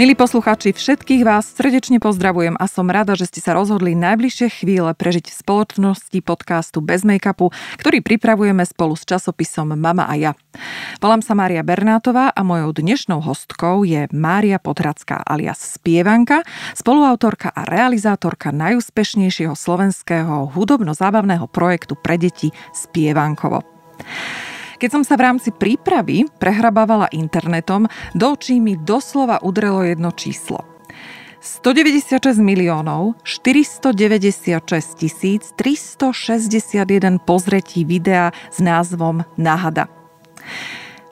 Milí poslucháči, všetkých vás srdečne pozdravujem a som rada, že ste sa rozhodli najbližšie chvíle prežiť v spoločnosti podcastu Bez make-upu, ktorý pripravujeme spolu s časopisom Mama a ja. Volám sa Mária Bernátová a mojou dnešnou hostkou je Mária Podracká alias Spievanka, spoluautorka a realizátorka najúspešnejšieho slovenského hudobno-zábavného projektu pre deti Spievankovo. Keď som sa v rámci prípravy prehrabávala internetom, do očí mi doslova udrelo jedno číslo. 196 miliónov 496 tisíc 361 pozretí videa s názvom Nahada.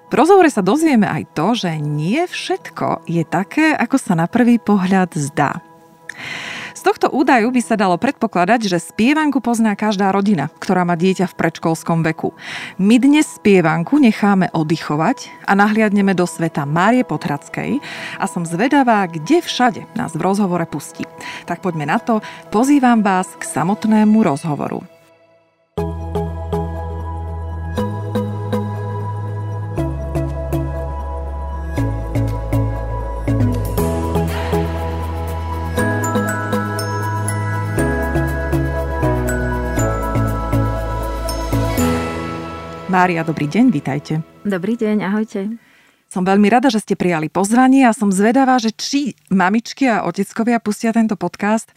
V rozhovore sa dozvieme aj to, že nie všetko je také, ako sa na prvý pohľad zdá. Z tohto údaju by sa dalo predpokladať, že spievanku pozná každá rodina, ktorá má dieťa v predškolskom veku. My dnes spievanku necháme oddychovať a nahliadneme do sveta Márie Potrackej a som zvedavá, kde všade nás v rozhovore pustí. Tak poďme na to, pozývam vás k samotnému rozhovoru. Mária, dobrý deň, vítajte. Dobrý deň, ahojte. Som veľmi rada, že ste prijali pozvanie a som zvedavá, že či mamičky a oteckovia pustia tento podcast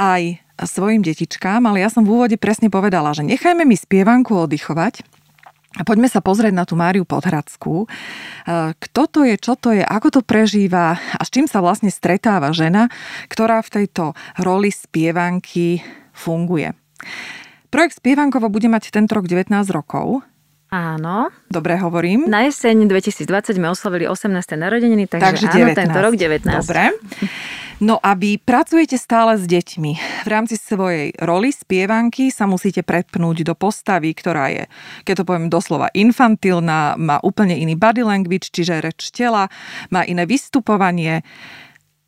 aj svojim detičkám, ale ja som v úvode presne povedala, že nechajme mi spievanku oddychovať a poďme sa pozrieť na tú Máriu Podhradskú. Kto to je, čo to je, ako to prežíva a s čím sa vlastne stretáva žena, ktorá v tejto roli spievanky funguje. Projekt Spievankovo bude mať tento rok 19 rokov. Áno. Dobre hovorím. Na jeseň 2020 sme oslavili 18. narodeniny, takže, takže áno, 19. tento rok 19. Dobre. No a vy pracujete stále s deťmi. V rámci svojej roli spievanky sa musíte prepnúť do postavy, ktorá je, keď to poviem doslova, infantilná, má úplne iný body language, čiže reč tela, má iné vystupovanie.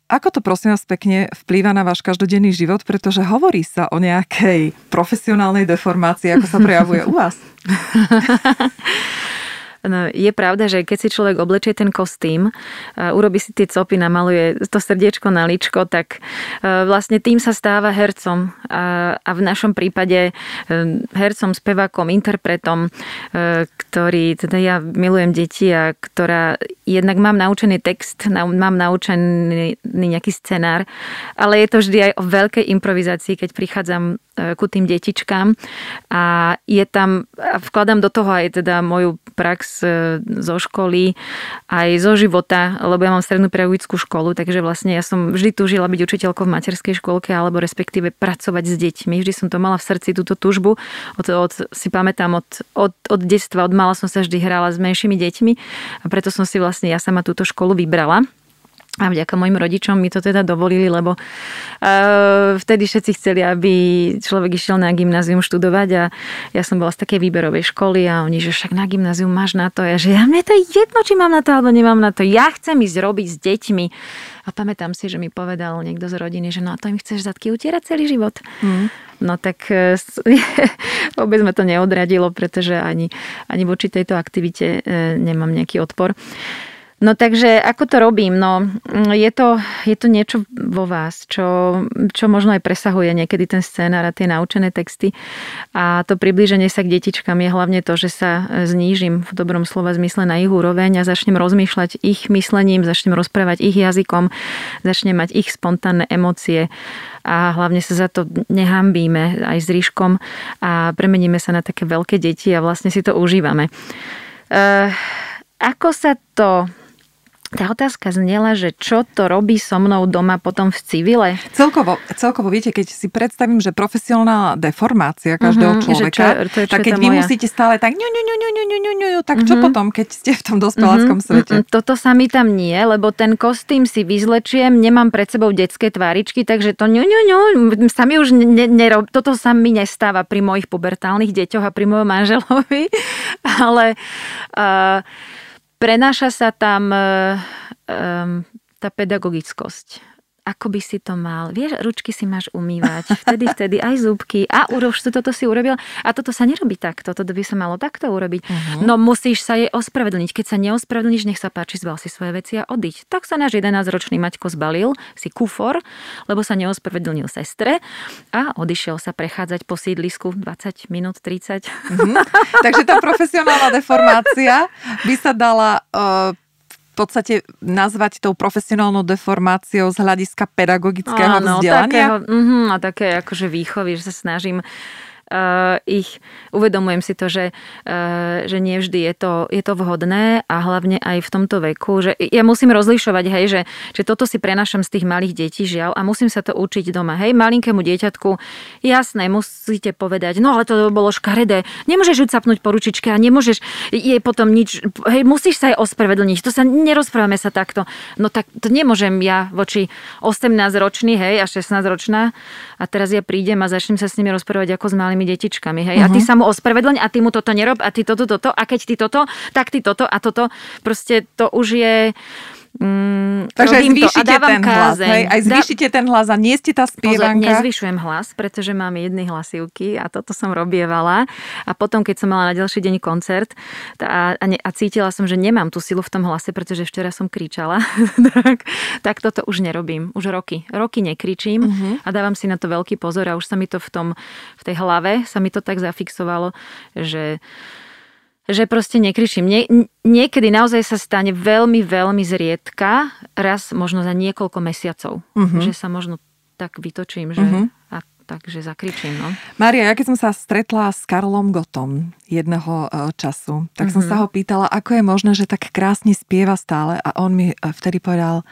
Ako to prosím vás pekne vplýva na váš každodenný život, pretože hovorí sa o nejakej profesionálnej deformácii, ako sa prejavuje u vás? No, je pravda, že keď si človek oblečie ten kostým, urobí si tie copy, namaluje to srdiečko na ličko, tak e, vlastne tým sa stáva hercom. A, a v našom prípade e, hercom, spevákom, interpretom, e, ktorý, teda ja milujem deti a ktorá jednak mám naučený text, mám naučený nejaký scenár, ale je to vždy aj o veľkej improvizácii, keď prichádzam ku tým detičkám a je tam, vkladám do toho aj teda moju prax e, zo školy, aj zo života, lebo ja mám strednú pedagogickú školu, takže vlastne ja som vždy túžila byť učiteľkou v materskej škôlke alebo respektíve pracovať s deťmi. Vždy som to mala v srdci, túto túžbu. Od, od, si pamätám, od, od, od detstva, od mala som sa vždy hrala s menšími deťmi a preto som si vlastne ja sama túto školu vybrala. A vďaka mojim rodičom mi to teda dovolili, lebo uh, vtedy všetci chceli, aby človek išiel na gymnázium študovať a ja som bola z takej výberovej školy a oni, že však na gymnázium máš na to. Ja, že ja mne to je jedno, či mám na to alebo nemám na to. Ja chcem ísť robiť s deťmi. A pamätám si, že mi povedal niekto z rodiny, že no a to im chceš zadky utierať celý život. Mm. No tak e, vôbec ma to neodradilo, pretože ani, ani voči tejto aktivite e, nemám nejaký odpor. No takže ako to robím? No mm, je to, je to niečo vo vás, čo, čo možno aj presahuje niekedy ten scénar a tie naučené texty. A to priblíženie sa k detičkám je hlavne to, že sa znížim v dobrom slova zmysle na ich úroveň a začnem rozmýšľať ich myslením, začnem rozprávať ich jazykom, začnem mať ich spontánne emócie a hlavne sa za to nehambíme aj s ríškom a premeníme sa na také veľké deti a vlastne si to užívame. Uh, ako sa to tá otázka znela, že čo to robí so mnou doma potom v civile? Celkovo, celkovo viete, keď si predstavím, že profesionálna deformácia každého mm-hmm, človeka, čo, to je, čo tak keď vy moja... musíte stále tak ňu, ňu, ňu, ňu, ňu, ňu, ňu, tak čo mm-hmm. potom, keď ste v tom dospeláckom mm-hmm, svete? Mm-hmm, toto sa mi tam nie, lebo ten kostým si vyzlečiem, nemám pred sebou detské tváričky, takže to ňu, ňu, ňu, sa mi už ne, nerob, toto sa mi nestáva pri mojich pubertálnych deťoch a pri mojom manželovi, ale... Uh, prenáša sa tam um, tá pedagogickosť. Ako by si to mal. Vieš, ručky si máš umývať, vtedy, vtedy aj zúbky a už si toto si urobil a toto sa nerobí takto, toto by sa malo takto urobiť. Uh-huh. No musíš sa jej ospravedlniť. Keď sa neospravedlníš, nech sa páči, zbal si svoje veci a odiť. Tak sa náš 11-ročný Maťko zbalil, si kufor, lebo sa neospravedlnil sestre a odišiel sa prechádzať po sídlisku 20 minút, 30. Uh-huh. Takže tá profesionálna deformácia by sa dala uh, podstate nazvať tou profesionálnou deformáciou z hľadiska pedagogického Áno, vzdelania? Takého, uh, a také akože výchovy, že sa snažím ich, uvedomujem si to, že, uh, že nie vždy je to, je to vhodné a hlavne aj v tomto veku, že ja musím rozlišovať, hej, že, že toto si prenašam z tých malých detí, žiaľ, a musím sa to učiť doma. Hej, malinkému dieťatku, jasné, musíte povedať, no ale to bolo škaredé, nemôžeš ucapnúť po ručičke a nemôžeš jej potom nič, hej, musíš sa aj ospravedlniť, to sa, nerozprávame sa takto. No tak to nemôžem ja voči 18-ročný, hej, a 16-ročná a teraz ja prídem a začnem sa s nimi rozprávať ako s malými malými detičkami, hej. Uh-huh. A ty mhm. sa mu ospravedlň a ty mu toto nerob a ty toto, toto a keď ty toto, tak ty toto a toto. Proste to už je Mm, Takže aj zvýšite ten hlas, hej? Aj zvýšite ten hlas a nie ste tá spievanka. Pozor, nezvyšujem hlas, pretože mám jedny hlasivky a toto som robievala. A potom, keď som mala na ďalší deň koncert a, a, ne, a cítila som, že nemám tú silu v tom hlase, pretože včera som kričala, tak, tak toto už nerobím. Už roky. Roky nekričím uh-huh. a dávam si na to veľký pozor a už sa mi to v, tom, v tej hlave sa mi to tak zafixovalo, že že proste nekričím. Nie, niekedy naozaj sa stane veľmi, veľmi zriedka, raz možno za niekoľko mesiacov, uh-huh. že sa možno tak vytočím, že uh-huh. a takže zakričím. No. Maria, ja keď som sa stretla s Karlom Gotom jedného e, času, tak mm-hmm. som mhm. sa ho pýtala, ako je možné, že tak krásne spieva stále a on mi e, vtedy povedal,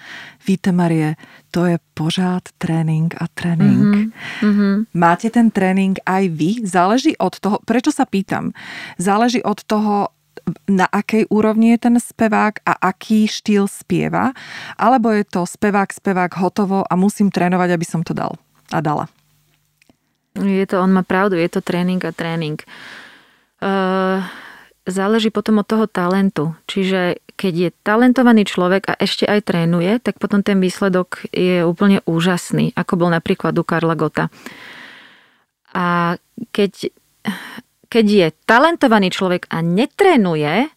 víte Marie, to je pořád tréning a tréning. Mm-hmm. Máte ten tréning aj vy? Záleží od toho, prečo sa pýtam? Záleží od toho, na akej úrovni je ten spevák a aký štýl spieva, alebo je to spevák, spevák hotovo a musím trénovať, aby som to dal a dala. Je to, on má pravdu, je to tréning a tréning. Uh, záleží potom od toho talentu. Čiže keď je talentovaný človek a ešte aj trénuje, tak potom ten výsledok je úplne úžasný, ako bol napríklad u Karla Gota. A keď, keď je talentovaný človek a netrénuje,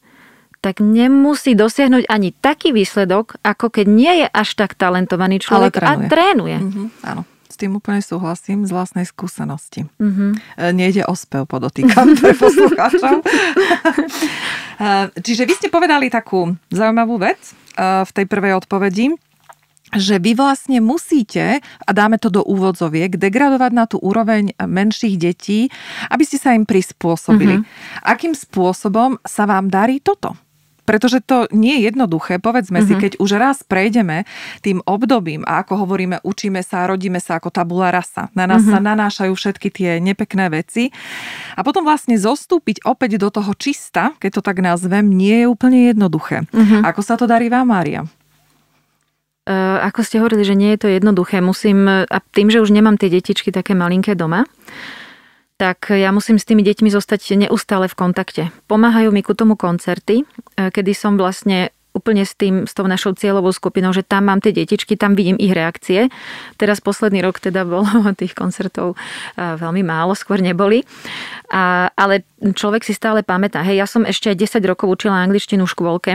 tak nemusí dosiahnuť ani taký výsledok, ako keď nie je až tak talentovaný človek trénuje. a trénuje. Mm-hmm, áno tým úplne súhlasím z vlastnej skúsenosti. Mm-hmm. Nejde o spev, podotýkam pre poslucháčov. E, čiže vy ste povedali takú zaujímavú vec e, v tej prvej odpovedi, že vy vlastne musíte, a dáme to do úvodzoviek, degradovať na tú úroveň menších detí, aby ste sa im prispôsobili. Mm-hmm. Akým spôsobom sa vám darí toto? Pretože to nie je jednoduché, povedzme mm-hmm. si, mhm. keď už raz prejdeme tým obdobím a ako hovoríme, učíme sa, rodíme sa ako tabula rasa. Na nás mm-hmm. sa nanášajú všetky tie nepekné veci. A potom vlastne zostúpiť opäť do toho čista, keď to tak nazvem, nie je úplne jednoduché. Mm-hmm. Ako sa to darí vám, Mária? Uh, ako ste hovorili, že nie je to jednoduché, musím, a tým, že už nemám tie detičky také malinké doma, tak ja musím s tými deťmi zostať neustále v kontakte. Pomáhajú mi ku tomu koncerty, e, kedy som vlastne úplne s tým, s tou našou cieľovou skupinou, že tam mám tie detičky, tam vidím ich reakcie. Teraz posledný rok teda bolo tých koncertov e, veľmi málo, skôr neboli. A, ale človek si stále pamätá. Hej, ja som ešte aj 10 rokov učila angličtinu v škôlke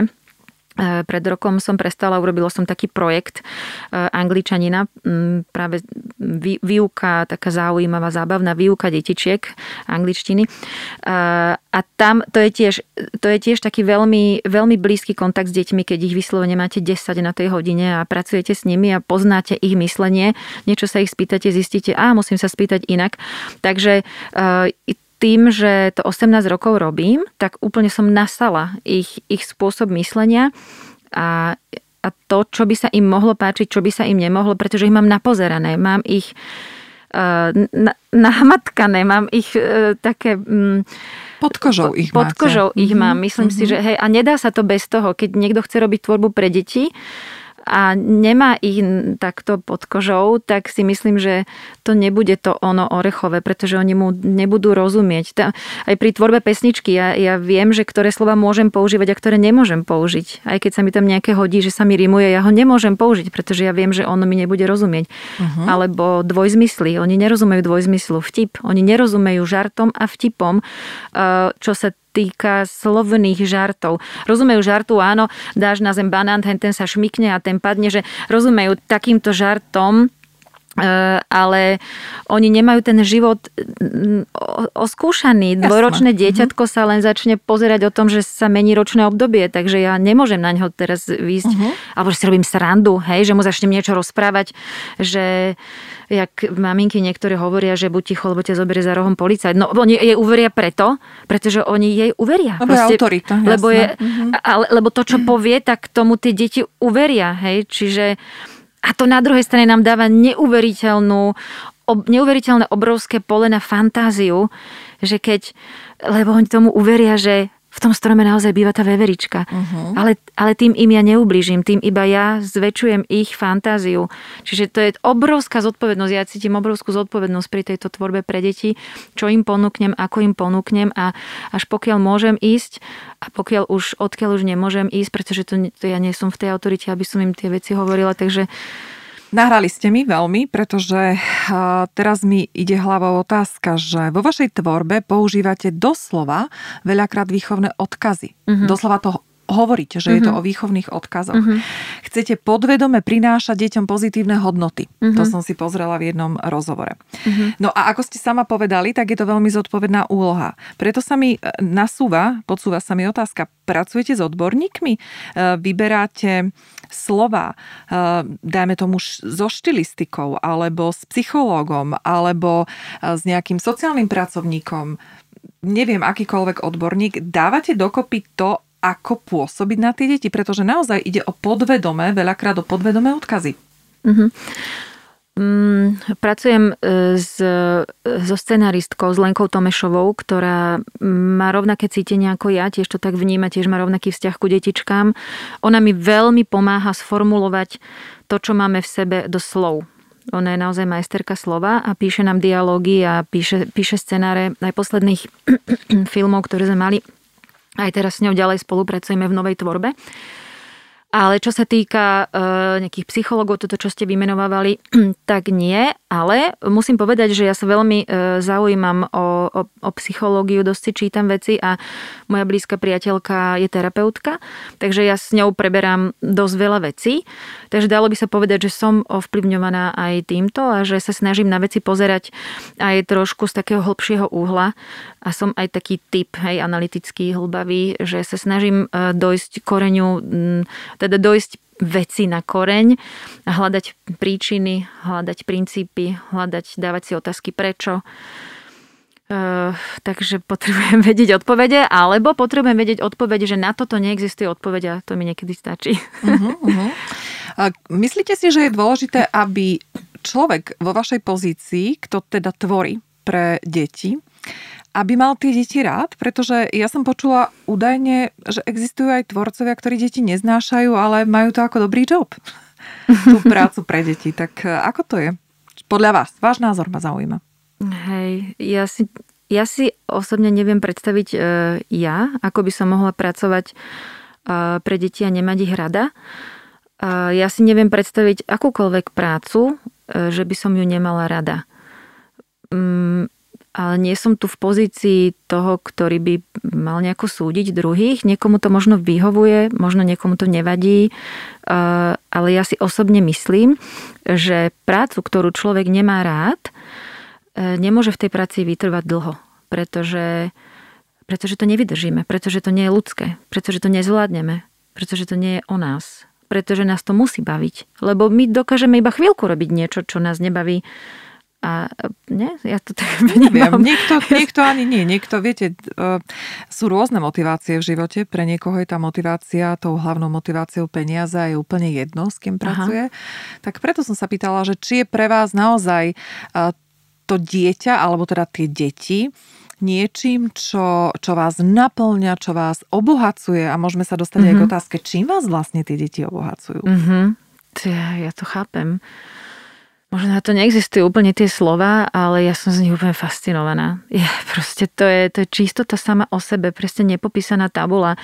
E, pred rokom som prestala, urobila som taký projekt angličanina, práve výuka, taká zaujímavá, zábavná výuka detičiek angličtiny. E, a tam to je tiež, to je tiež taký veľmi, veľmi blízky kontakt s deťmi, keď ich vyslovene máte 10 na tej hodine a pracujete s nimi a poznáte ich myslenie, niečo sa ich spýtate, zistíte, a musím sa spýtať inak. Takže tým, že to 18 rokov robím, tak úplne som nasala ich, ich spôsob myslenia a, a to, čo by sa im mohlo páčiť, čo by sa im nemohlo, pretože ich mám napozerané, mám ich uh, na, nahmatkané, mám ich uh, také... Um, pod kožou ich Pod kožou ich mám. Mhm, Myslím mm-hmm. si, že hej, a nedá sa to bez toho, keď niekto chce robiť tvorbu pre deti, a nemá ich takto pod kožou, tak si myslím, že to nebude to ono orechové, pretože oni mu nebudú rozumieť. Aj pri tvorbe pesničky ja, ja viem, že ktoré slova môžem používať a ktoré nemôžem použiť. Aj keď sa mi tam nejaké hodí, že sa mi rimuje, ja ho nemôžem použiť, pretože ja viem, že ono mi nebude rozumieť. Uh-huh. Alebo dvojzmysly. Oni nerozumejú dvojzmyslu. Vtip. Oni nerozumejú žartom a vtipom, eh, čo sa týka slovných žartov. Rozumejú žartu, áno, dáš na zem banán, ten, ten sa šmikne a ten padne, že rozumejú takýmto žartom, ale oni nemajú ten život oskúšaný. Dvojročné mhm. dieťatko sa len začne pozerať o tom, že sa mení ročné obdobie, takže ja nemôžem na ňo teraz výjsť, uh-huh. alebo že si robím srandu, hej, že mu začnem niečo rozprávať, že jak maminky niektoré hovoria, že buď ticho, lebo ťa zoberie za rohom policajt. No oni jej uveria preto, pretože oni jej uveria. Lebo Proste, je autorita. Lebo, je, mm-hmm. ale, lebo to, čo povie, tak tomu tie deti uveria. Hej? Čiže a to na druhej strane nám dáva neuveriteľnú, ob, neuveriteľné obrovské pole na fantáziu, že keď, lebo oni tomu uveria, že v tom strome naozaj býva tá veverička. Uh-huh. Ale, ale tým im ja neublížim, tým iba ja zväčšujem ich fantáziu. Čiže to je obrovská zodpovednosť. Ja cítim obrovskú zodpovednosť pri tejto tvorbe pre deti, čo im ponúknem, ako im ponúknem a až pokiaľ môžem ísť a pokiaľ už, odkiaľ už nemôžem ísť, pretože to, to ja nie som v tej autorite, aby som im tie veci hovorila, takže Nahrali ste mi veľmi, pretože teraz mi ide hlavou otázka, že vo vašej tvorbe používate doslova veľakrát výchovné odkazy. Mm-hmm. Doslova to hovoríte, že mm-hmm. je to mhm. o výchovných odkazoch. Mm-hmm. Chcete podvedome prinášať deťom pozitívne hodnoty. Mm-hmm. To som si pozrela v jednom rozhovore. Mm-hmm. No a ako ste sama povedali, tak je to veľmi zodpovedná úloha. Preto sa mi e, nasúva, podsúva sa mi otázka, pracujete s odborníkmi? E, vyberáte slova, e, dajme tomu so štilistikou, alebo s psychológom, alebo s nejakým sociálnym pracovníkom, neviem, akýkoľvek odborník, dávate dokopy to, ako pôsobiť na tie deti, pretože naozaj ide o podvedomé, veľakrát o podvedomé odkazy. Mm-hmm. Mm, pracujem e, s, so scenaristkou, s Lenkou Tomešovou, ktorá má rovnaké cítenie ako ja, tiež to tak vníma, tiež má rovnaký vzťah ku detičkám. Ona mi veľmi pomáha sformulovať to, čo máme v sebe do slov. Ona je naozaj majsterka slova a píše nám dialógy a píše, píše scenáre aj posledných filmov, ktoré sme mali aj teraz s ňou ďalej spolupracujeme v novej tvorbe. Ale čo sa týka e, nejakých psychologov, toto, čo ste vymenovávali, tak nie. Ale musím povedať, že ja sa veľmi e, zaujímam o, o, o psychológiu, dosť si čítam veci a moja blízka priateľka je terapeutka, takže ja s ňou preberám dosť veľa vecí. Takže dalo by sa povedať, že som ovplyvňovaná aj týmto a že sa snažím na veci pozerať aj trošku z takého hĺbšieho úhla a som aj taký typ, hej, analytický, hlbavý, že sa snažím e, dojsť koreňu, teda dojsť veci na koreň a hľadať príčiny, hľadať princípy, hľadať, dávať si otázky prečo. Uh, takže potrebujem vedieť odpovede, alebo potrebujem vedieť odpovede, že na toto neexistuje odpoveď a to mi niekedy stačí. Uh-huh, uh-huh. Myslíte si, že je dôležité, aby človek vo vašej pozícii, kto teda tvorí pre deti, aby mal tie deti rád, pretože ja som počula údajne, že existujú aj tvorcovia, ktorí deti neznášajú, ale majú to ako dobrý job. Tú prácu pre deti. Tak e, ako to je? Podľa vás, váš názor ma zaujíma. Hej, ja si, ja si osobne neviem predstaviť e, ja, ako by som mohla pracovať e, pre deti a nemať ich rada. E, ja si neviem predstaviť akúkoľvek prácu, e, že by som ju nemala rada. Mm, ale nie som tu v pozícii toho, ktorý by mal nejako súdiť druhých. Niekomu to možno vyhovuje, možno niekomu to nevadí, eh, ale ja si osobne myslím, že prácu, ktorú človek nemá rád, eh, nemôže v tej práci vytrvať dlho, pretože, pretože to nevydržíme, pretože to nie je ľudské, pretože to nezvládneme, pretože to nie je o nás, pretože nás to musí baviť. Lebo my dokážeme iba chvíľku robiť niečo, čo nás nebaví a nie, ja to tak vnímam. Neviem, niekto, niekto ani nie. Niekto, viete, e, sú rôzne motivácie v živote. Pre niekoho je tá motivácia, tou hlavnou motiváciou peniaze a je úplne jedno, s kým pracuje. Aha. Tak preto som sa pýtala, že či je pre vás naozaj e, to dieťa, alebo teda tie deti, niečím, čo, čo vás naplňa, čo vás obohacuje a môžeme sa dostať mm-hmm. aj k mhm. otázke, čím vás vlastne tie deti obohacujú. Mm-hmm. ja, ja to chápem. Možno na to neexistujú úplne tie slova, ale ja som z nich úplne fascinovaná. Je, proste to je, to je čistota sama o sebe, presne nepopísaná tabula.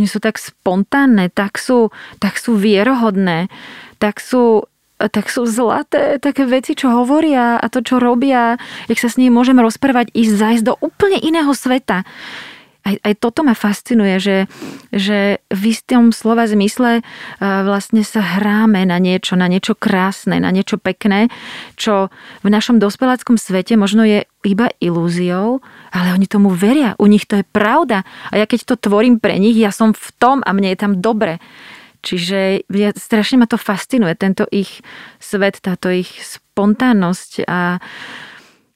Oni sú tak spontánne, tak sú, tak sú vierohodné, tak sú tak sú zlaté také veci, čo hovoria a to, čo robia, jak sa s nimi môžeme rozprávať, ísť zajsť do úplne iného sveta aj, aj toto ma fascinuje, že, že v istom slova zmysle vlastne sa hráme na niečo, na niečo krásne, na niečo pekné, čo v našom dospeláckom svete možno je iba ilúziou, ale oni tomu veria. U nich to je pravda. A ja keď to tvorím pre nich, ja som v tom a mne je tam dobre. Čiže ja, strašne ma to fascinuje, tento ich svet, táto ich spontánnosť a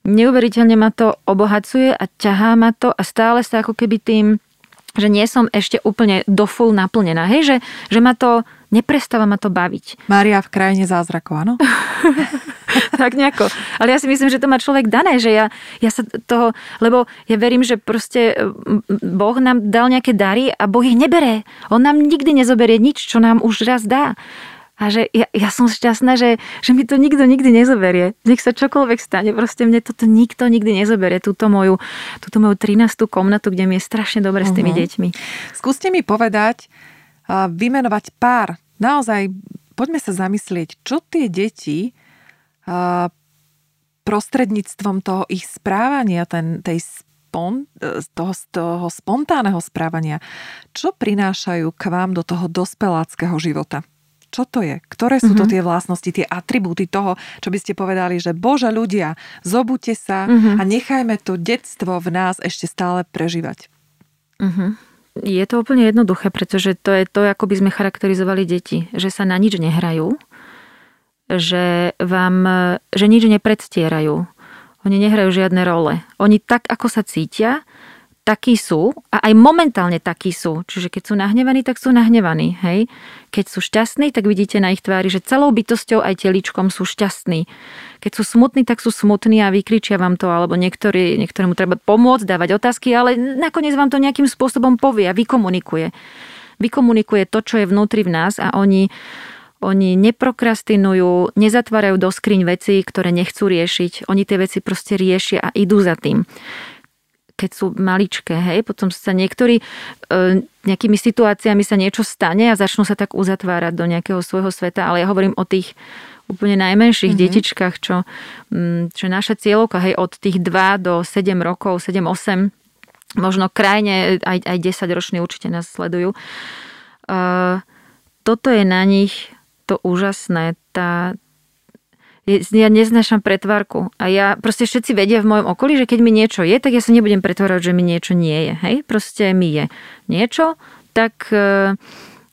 neuveriteľne ma to obohacuje a ťahá ma to a stále sa ako keby tým, že nie som ešte úplne do full naplnená. Hej, že, že ma to, neprestáva ma to baviť. Mária v krajine zázrakov, áno? tak nejako. Ale ja si myslím, že to má človek dané, že ja, ja sa toho, lebo ja verím, že proste Boh nám dal nejaké dary a Boh ich neberé. On nám nikdy nezoberie nič, čo nám už raz dá. A že ja, ja som šťastná, že, že mi to nikto nikdy nezoberie. Nech sa čokoľvek stane, proste mne toto nikto nikdy nezoberie. Túto moju, túto moju 13. komnatu, kde mi je strašne dobre uh-huh. s tými mhm. deťmi. Skúste mi povedať, vymenovať pár. Naozaj, poďme sa zamyslieť, čo tie deti prostredníctvom toho ich správania, ten, tej spon, toho, toho spontánneho správania, čo prinášajú k vám do toho dospeláckého života? Čo to je? Ktoré sú to mhm. tie vlastnosti, tie atribúty toho, čo by ste povedali, že bože ľudia, zobute sa mm-hmm. a nechajme to detstvo v nás ešte stále prežívať. Mm-hmm. Je to úplne jednoduché, pretože to je to, ako by sme charakterizovali deti. Že sa na nič nehrajú, že vám, že nič nepredstierajú. Oni nehrajú žiadne role. Oni tak, ako sa cítia, takí sú a aj momentálne takí sú. Čiže keď sú nahnevaní, tak sú nahnevaní. Hej? Keď sú šťastní, tak vidíte na ich tvári, že celou bytosťou aj teličkom sú šťastní. Keď sú smutní, tak sú smutní a vykričia vám to, alebo niektorý, niektorému treba pomôcť, dávať otázky, ale nakoniec vám to nejakým spôsobom povie a vykomunikuje. Vykomunikuje to, čo je vnútri v nás a oni oni neprokrastinujú, nezatvárajú do skriň veci, ktoré nechcú riešiť. Oni tie veci proste riešia a idú za tým keď sú maličké, hej, potom sa niektorí e, nejakými situáciami sa niečo stane a začnú sa tak uzatvárať do nejakého svojho sveta, ale ja hovorím o tých úplne najmenších mm-hmm. detičkách, čo, mm, čo naša cieľovka, hej, od tých 2 do 7 rokov, 7-8, možno krajne aj, aj 10 roční určite nás sledujú. Uh, toto je na nich to úžasné, tá, ja neznášam pretvarku. A ja, proste všetci vedia v mojom okolí, že keď mi niečo je, tak ja sa nebudem pretvárať, že mi niečo nie je. Hej? Proste mi je niečo, tak e,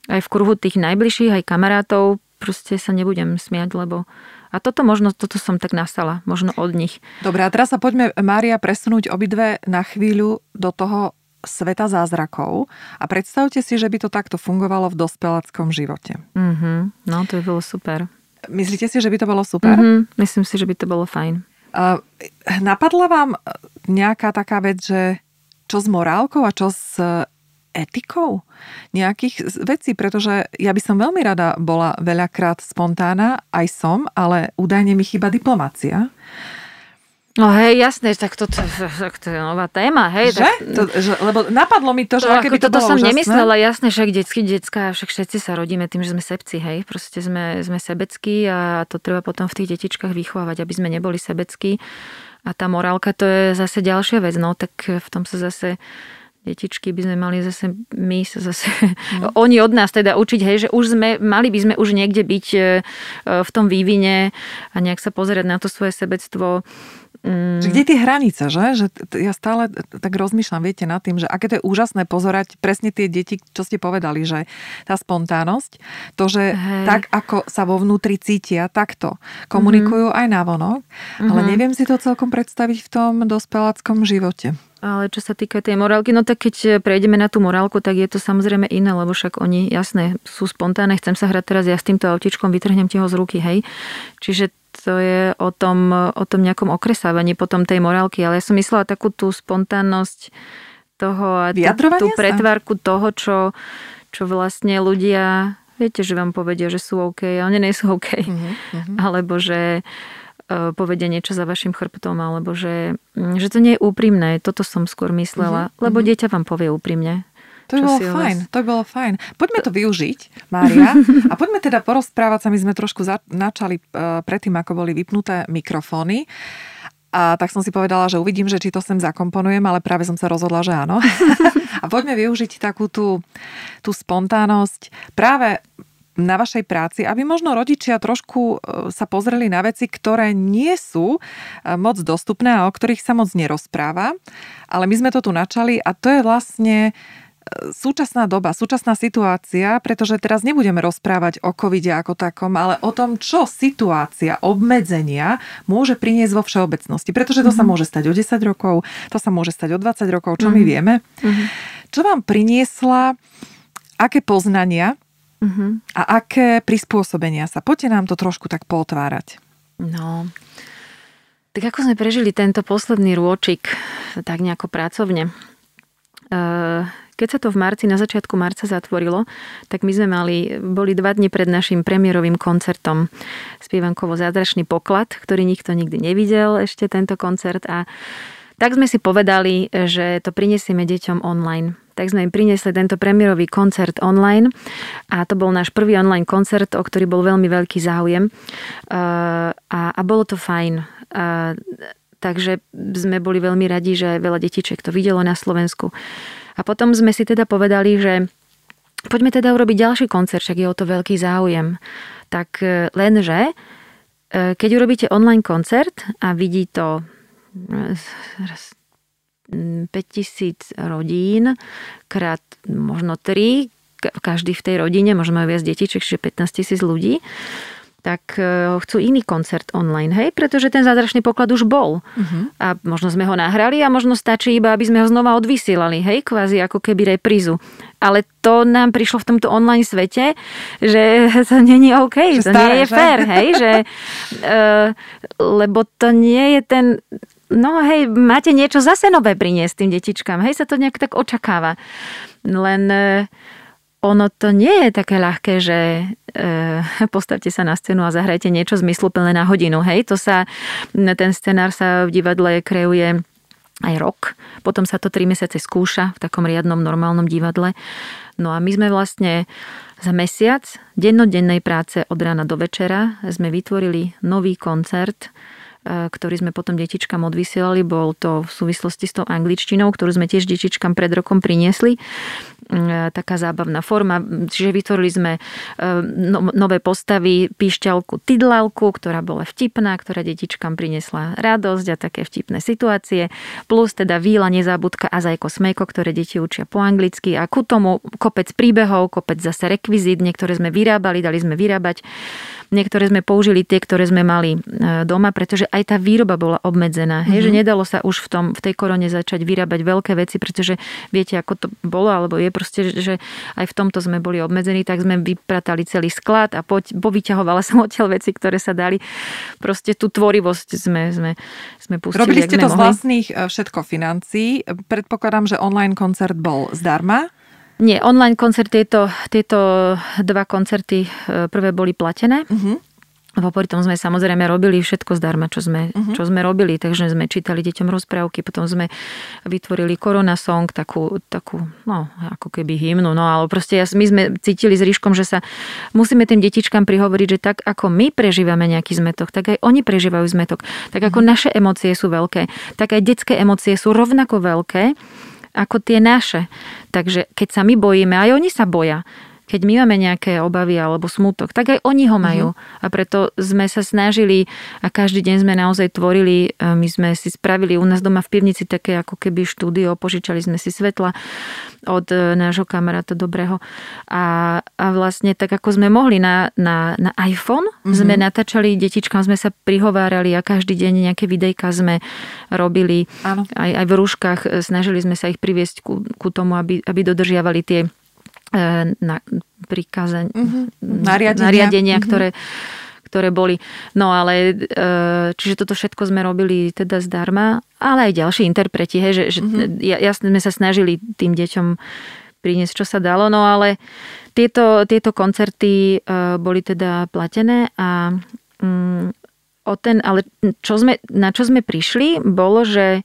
aj v kruhu tých najbližších, aj kamarátov, proste sa nebudem smiať, lebo a toto možno, toto som tak nastala, možno od nich. Dobre, a teraz sa poďme, Mária, presunúť obidve na chvíľu do toho sveta zázrakov a predstavte si, že by to takto fungovalo v dospeláckom živote. Mm-hmm. No, to by bolo super. Myslíte si, že by to bolo super? Mm-hmm, myslím si, že by to bolo fajn. Uh, napadla vám nejaká taká vec, že čo s morálkou a čo s etikou nejakých vecí, pretože ja by som veľmi rada bola veľakrát spontánna, aj som, ale údajne mi chýba diplomácia. No hej, jasné, tak to, to, to je nová téma, hej. Že? Tak, to, že, lebo napadlo mi to, že to, keby to toto som úžasné. nemyslela, jasné, však detsky, detská, však všetci sa rodíme tým, že sme sebci, hej. Proste sme, sme sebeckí a to treba potom v tých detičkách vychovávať, aby sme neboli sebeckí. A tá morálka to je zase ďalšia vec, no tak v tom sa zase detičky by sme mali zase my sa zase, no. oni od nás teda učiť, hej, že už sme, mali by sme už niekde byť e, v tom vývine a nejak sa pozerať na to svoje sebectvo Mm. Že kde tie hranice, že? že ja stále tak rozmýšľam, viete, nad tým, že aké to je úžasné pozerať presne tie deti, čo ste povedali, že tá spontánnosť, to, že Hej. tak, ako sa vo vnútri cítia, takto komunikujú mm-hmm. aj vonok, mm-hmm. ale mhm. neviem si to celkom predstaviť v tom dospeláckom živote. Ale čo sa týka tej morálky, no tak keď prejdeme na tú morálku, tak je to samozrejme iné, lebo však oni, jasné, sú spontánne, chcem sa hrať teraz ja s týmto autičkom, vytrhnem ti ho z ruky, hej. Čiže to je o tom, o tom nejakom okresávaní potom tej morálky, ale ja som myslela takú tú spontánnosť toho a tú, tú pretvárku toho, čo, čo vlastne ľudia Viete, že vám povedia, že sú OK, ale nie sú OK. Mm-hmm. Alebo že e, povedia niečo za vašim chrbtom, alebo že, mm, že to nie je úprimné. Toto som skôr myslela, mm-hmm. lebo dieťa vám povie úprimne. To by bolo fajn, vás... to by bolo fajn. Poďme to využiť, Mária, a poďme teda porozprávať sa. My sme trošku za, načali uh, predtým, ako boli vypnuté mikrofóny. A tak som si povedala, že uvidím, že či to sem zakomponujem, ale práve som sa rozhodla, že áno. a poďme využiť takú tú, tú spontánnosť práve na vašej práci, aby možno rodičia trošku e, sa pozreli na veci, ktoré nie sú e, moc dostupné a o ktorých sa moc nerozpráva. Ale my sme to tu načali a to je vlastne súčasná doba, súčasná situácia, pretože teraz nebudeme rozprávať o covide ako takom, ale o tom, čo situácia, obmedzenia môže priniesť vo všeobecnosti. Pretože to mm-hmm. sa mhm. môže stať o 10 rokov, to sa môže stať o 20 rokov, čo mm-hmm. my mhm. vieme. Mm-hmm. Čo vám priniesla, aké poznania mm-hmm. a aké prispôsobenia sa? Poďte nám to trošku tak potvárať. No, tak ako sme prežili tento posledný rôčik tak nejako pracovne? Uh, keď sa to v marci, na začiatku marca zatvorilo, tak my sme mali, boli dva dni pred našim premiérovým koncertom spievankovo Zázračný poklad, ktorý nikto nikdy nevidel ešte tento koncert a tak sme si povedali, že to prinesieme deťom online. Tak sme im priniesli tento premiérový koncert online a to bol náš prvý online koncert, o ktorý bol veľmi veľký záujem a, a bolo to fajn. A, takže sme boli veľmi radi, že veľa detičiek to videlo na Slovensku. A potom sme si teda povedali, že poďme teda urobiť ďalší koncert, však je o to veľký záujem. Tak e, lenže, e, keď urobíte online koncert a vidí to 5000 rodín krát možno 3, každý v tej rodine, možno majú viac detí, čiže 15 tisíc ľudí, tak e, chcú iný koncert online, hej? Pretože ten zázračný poklad už bol. Uh-huh. A možno sme ho nahrali a možno stačí iba, aby sme ho znova odvysielali, hej? Kvázi ako keby reprízu. Ale to nám prišlo v tomto online svete, že to není OK, že to staré, nie je že? fér, hej? Že, uh, lebo to nie je ten... No hej, máte niečo zase nové priniesť tým detičkám, hej? Sa to nejak tak očakáva. Len... Uh, ono to nie je také ľahké, že e, postavte sa na scénu a zahrajte niečo zmysluplné na hodinu. Hej, to sa, ten scenár sa v divadle kreuje aj rok, potom sa to tri mesiace skúša v takom riadnom normálnom divadle. No a my sme vlastne za mesiac dennodennej práce od rána do večera sme vytvorili nový koncert, e, ktorý sme potom detičkám odvysielali. Bol to v súvislosti s tou angličtinou, ktorú sme tiež detičkám pred rokom priniesli. E, taká zábavná forma. Čiže vytvorili sme e, no, nové postavy, píšťalku Tidlalku, ktorá bola vtipná, ktorá detičkám priniesla radosť a také vtipné situácie. Plus teda Víla, Nezabudka a Zajko Smejko, ktoré deti učia po anglicky. A ku tomu kopec príbehov, kopec zase rekvizít, niektoré sme vyrábali, dali sme vyrábať Niektoré sme použili tie, ktoré sme mali e, doma, pretože aj tá výroba bola obmedzená. Mm-hmm. Hej, že mhm. nedalo sa už v, tom, v tej korone začať vyrábať veľké veci, pretože viete, ako to bolo, alebo je proste, že aj v tomto sme boli obmedzení, tak sme vypratali celý sklad a poď, povyťahovala som odtiaľ veci, ktoré sa dali. Proste tú tvorivosť sme, sme, sme pustili. Robili ste to mohli. z vlastných e, všetko financí. Predpokladám, že online koncert bol zdarma. Nie, online koncert, tieto, tieto dva koncerty e, prvé boli platené. Uh-huh. Popri tom sme samozrejme robili všetko zdarma, čo sme, uh-huh. čo sme robili, takže sme čítali deťom rozprávky, potom sme vytvorili Korona Song, takú, takú no, ako keby hymnu, no ale proste ja, my sme cítili s Ríškom, že sa musíme tým detičkám prihovoriť, že tak ako my prežívame nejaký zmetok, tak aj oni prežívajú zmetok. Tak ako uh-huh. naše emócie sú veľké, tak aj detské emócie sú rovnako veľké ako tie naše. Takže keď sa my bojíme, aj oni sa boja keď my máme nejaké obavy alebo smutok, tak aj oni ho majú. Uh-huh. A preto sme sa snažili a každý deň sme naozaj tvorili, e, my sme si spravili u nás doma v pivnici také ako keby štúdio, požičali sme si svetla od e, nášho kamaráta dobrého. A, a vlastne tak ako sme mohli na, na, na iPhone, uh-huh. sme natáčali detičkám, sme sa prihovárali a každý deň nejaké videjka sme robili. Áno. Aj, aj v rúškach e, snažili sme sa ich priviesť ku, ku tomu, aby, aby dodržiavali tie na, príkaze, uh-huh. nariadenia, nariadenia uh-huh. ktoré, ktoré boli. No ale, e, čiže toto všetko sme robili teda zdarma, ale aj ďalší interpreti, hej, že, že uh-huh. jasne sme sa snažili tým deťom priniesť, čo sa dalo. No ale tieto, tieto koncerty boli teda platené a um, o ten, ale čo sme, na čo sme prišli, bolo, že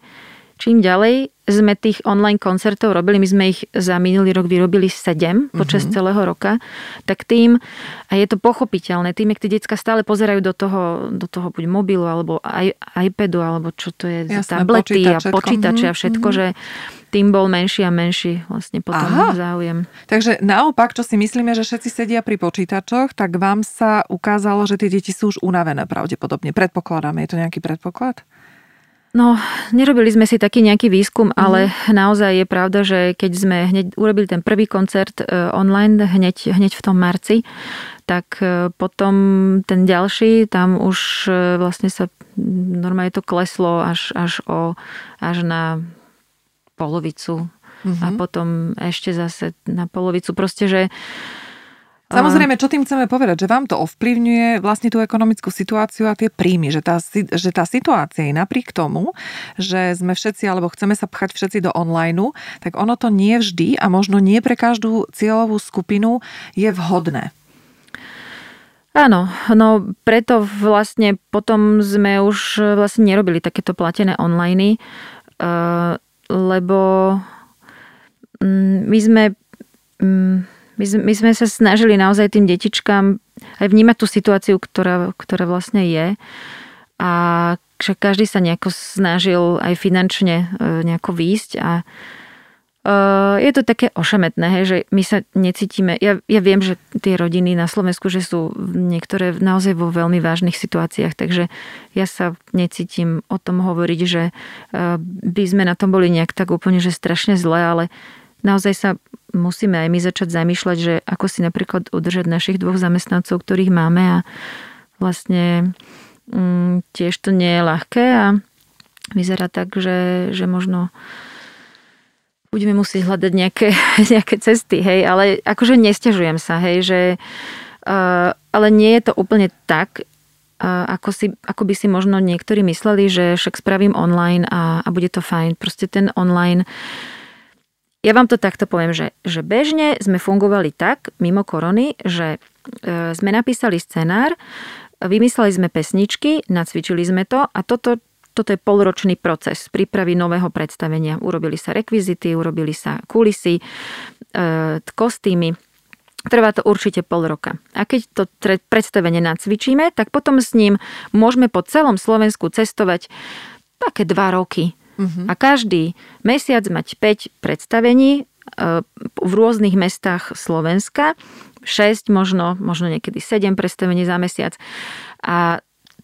čím ďalej sme tých online koncertov robili, my sme ich za minulý rok vyrobili 7 počas mm-hmm. celého roka, tak tým, a je to pochopiteľné, tým, ak tie decka stále pozerajú do toho, do toho buď mobilu, alebo aj, iPadu, alebo čo to je, Jasné, tablety a počítače a všetko, mm-hmm. že tým bol menší a menší vlastne potom Aha. záujem. Takže naopak, čo si myslíme, že všetci sedia pri počítačoch, tak vám sa ukázalo, že tie deti sú už unavené pravdepodobne. Predpokladáme, je to nejaký predpoklad? No, nerobili sme si taký nejaký výskum, mm. ale naozaj je pravda, že keď sme hneď urobili ten prvý koncert e, online hneď, hneď v tom marci, tak e, potom ten ďalší, tam už e, vlastne sa normálne to kleslo až, až, o, až na polovicu mm-hmm. a mhm. potom ešte zase na polovicu. Proste, že Samozrejme, čo tým chceme povedať, že vám to ovplyvňuje vlastne tú ekonomickú situáciu a tie príjmy, že tá, že tá situácia je napriek tomu, že sme všetci, alebo chceme sa pchať všetci do online, tak ono to nie vždy a možno nie pre každú cieľovú skupinu je vhodné. Áno, no preto vlastne potom sme už vlastne nerobili takéto platené online, lebo mm, my sme mm, my, my sme sa snažili naozaj tým detičkám aj vnímať tú situáciu, ktorá, ktorá vlastne je. A že každý sa nejako snažil aj finančne e, nejako výjsť a e, je to také ošemetné, hej, že my sa necítime, ja, ja viem, že tie rodiny na Slovensku, že sú niektoré naozaj vo veľmi vážnych situáciách, takže ja sa necítim o tom hovoriť, že e, by sme na tom boli nejak tak úplne, že strašne zle, ale naozaj sa musíme aj my začať zamýšľať, že ako si napríklad udržať našich dvoch zamestnancov, ktorých máme a vlastne mm, tiež to nie je ľahké a vyzerá tak, že, že možno budeme musieť hľadať nejaké, nejaké cesty, hej, ale akože nestiažujem sa, hej, že uh, ale nie je to úplne tak, uh, ako, si, ako by si možno niektorí mysleli, že však spravím online a, a bude to fajn. Proste ten online uh, ja vám to takto poviem, že, že bežne sme fungovali tak mimo korony, že e, sme napísali scenár, vymysleli sme pesničky, nacvičili sme to a toto, toto je polročný proces prípravy nového predstavenia. Urobili sa rekvizity, urobili sa kulisy, e, kostýmy. Trvá to určite pol roka. A keď to predstavenie nacvičíme, tak potom s ním môžeme po celom Slovensku cestovať také dva roky Uh-huh. A každý mesiac mať 5 predstavení e, v rôznych mestách Slovenska, 6 možno, možno niekedy 7 predstavení za mesiac. A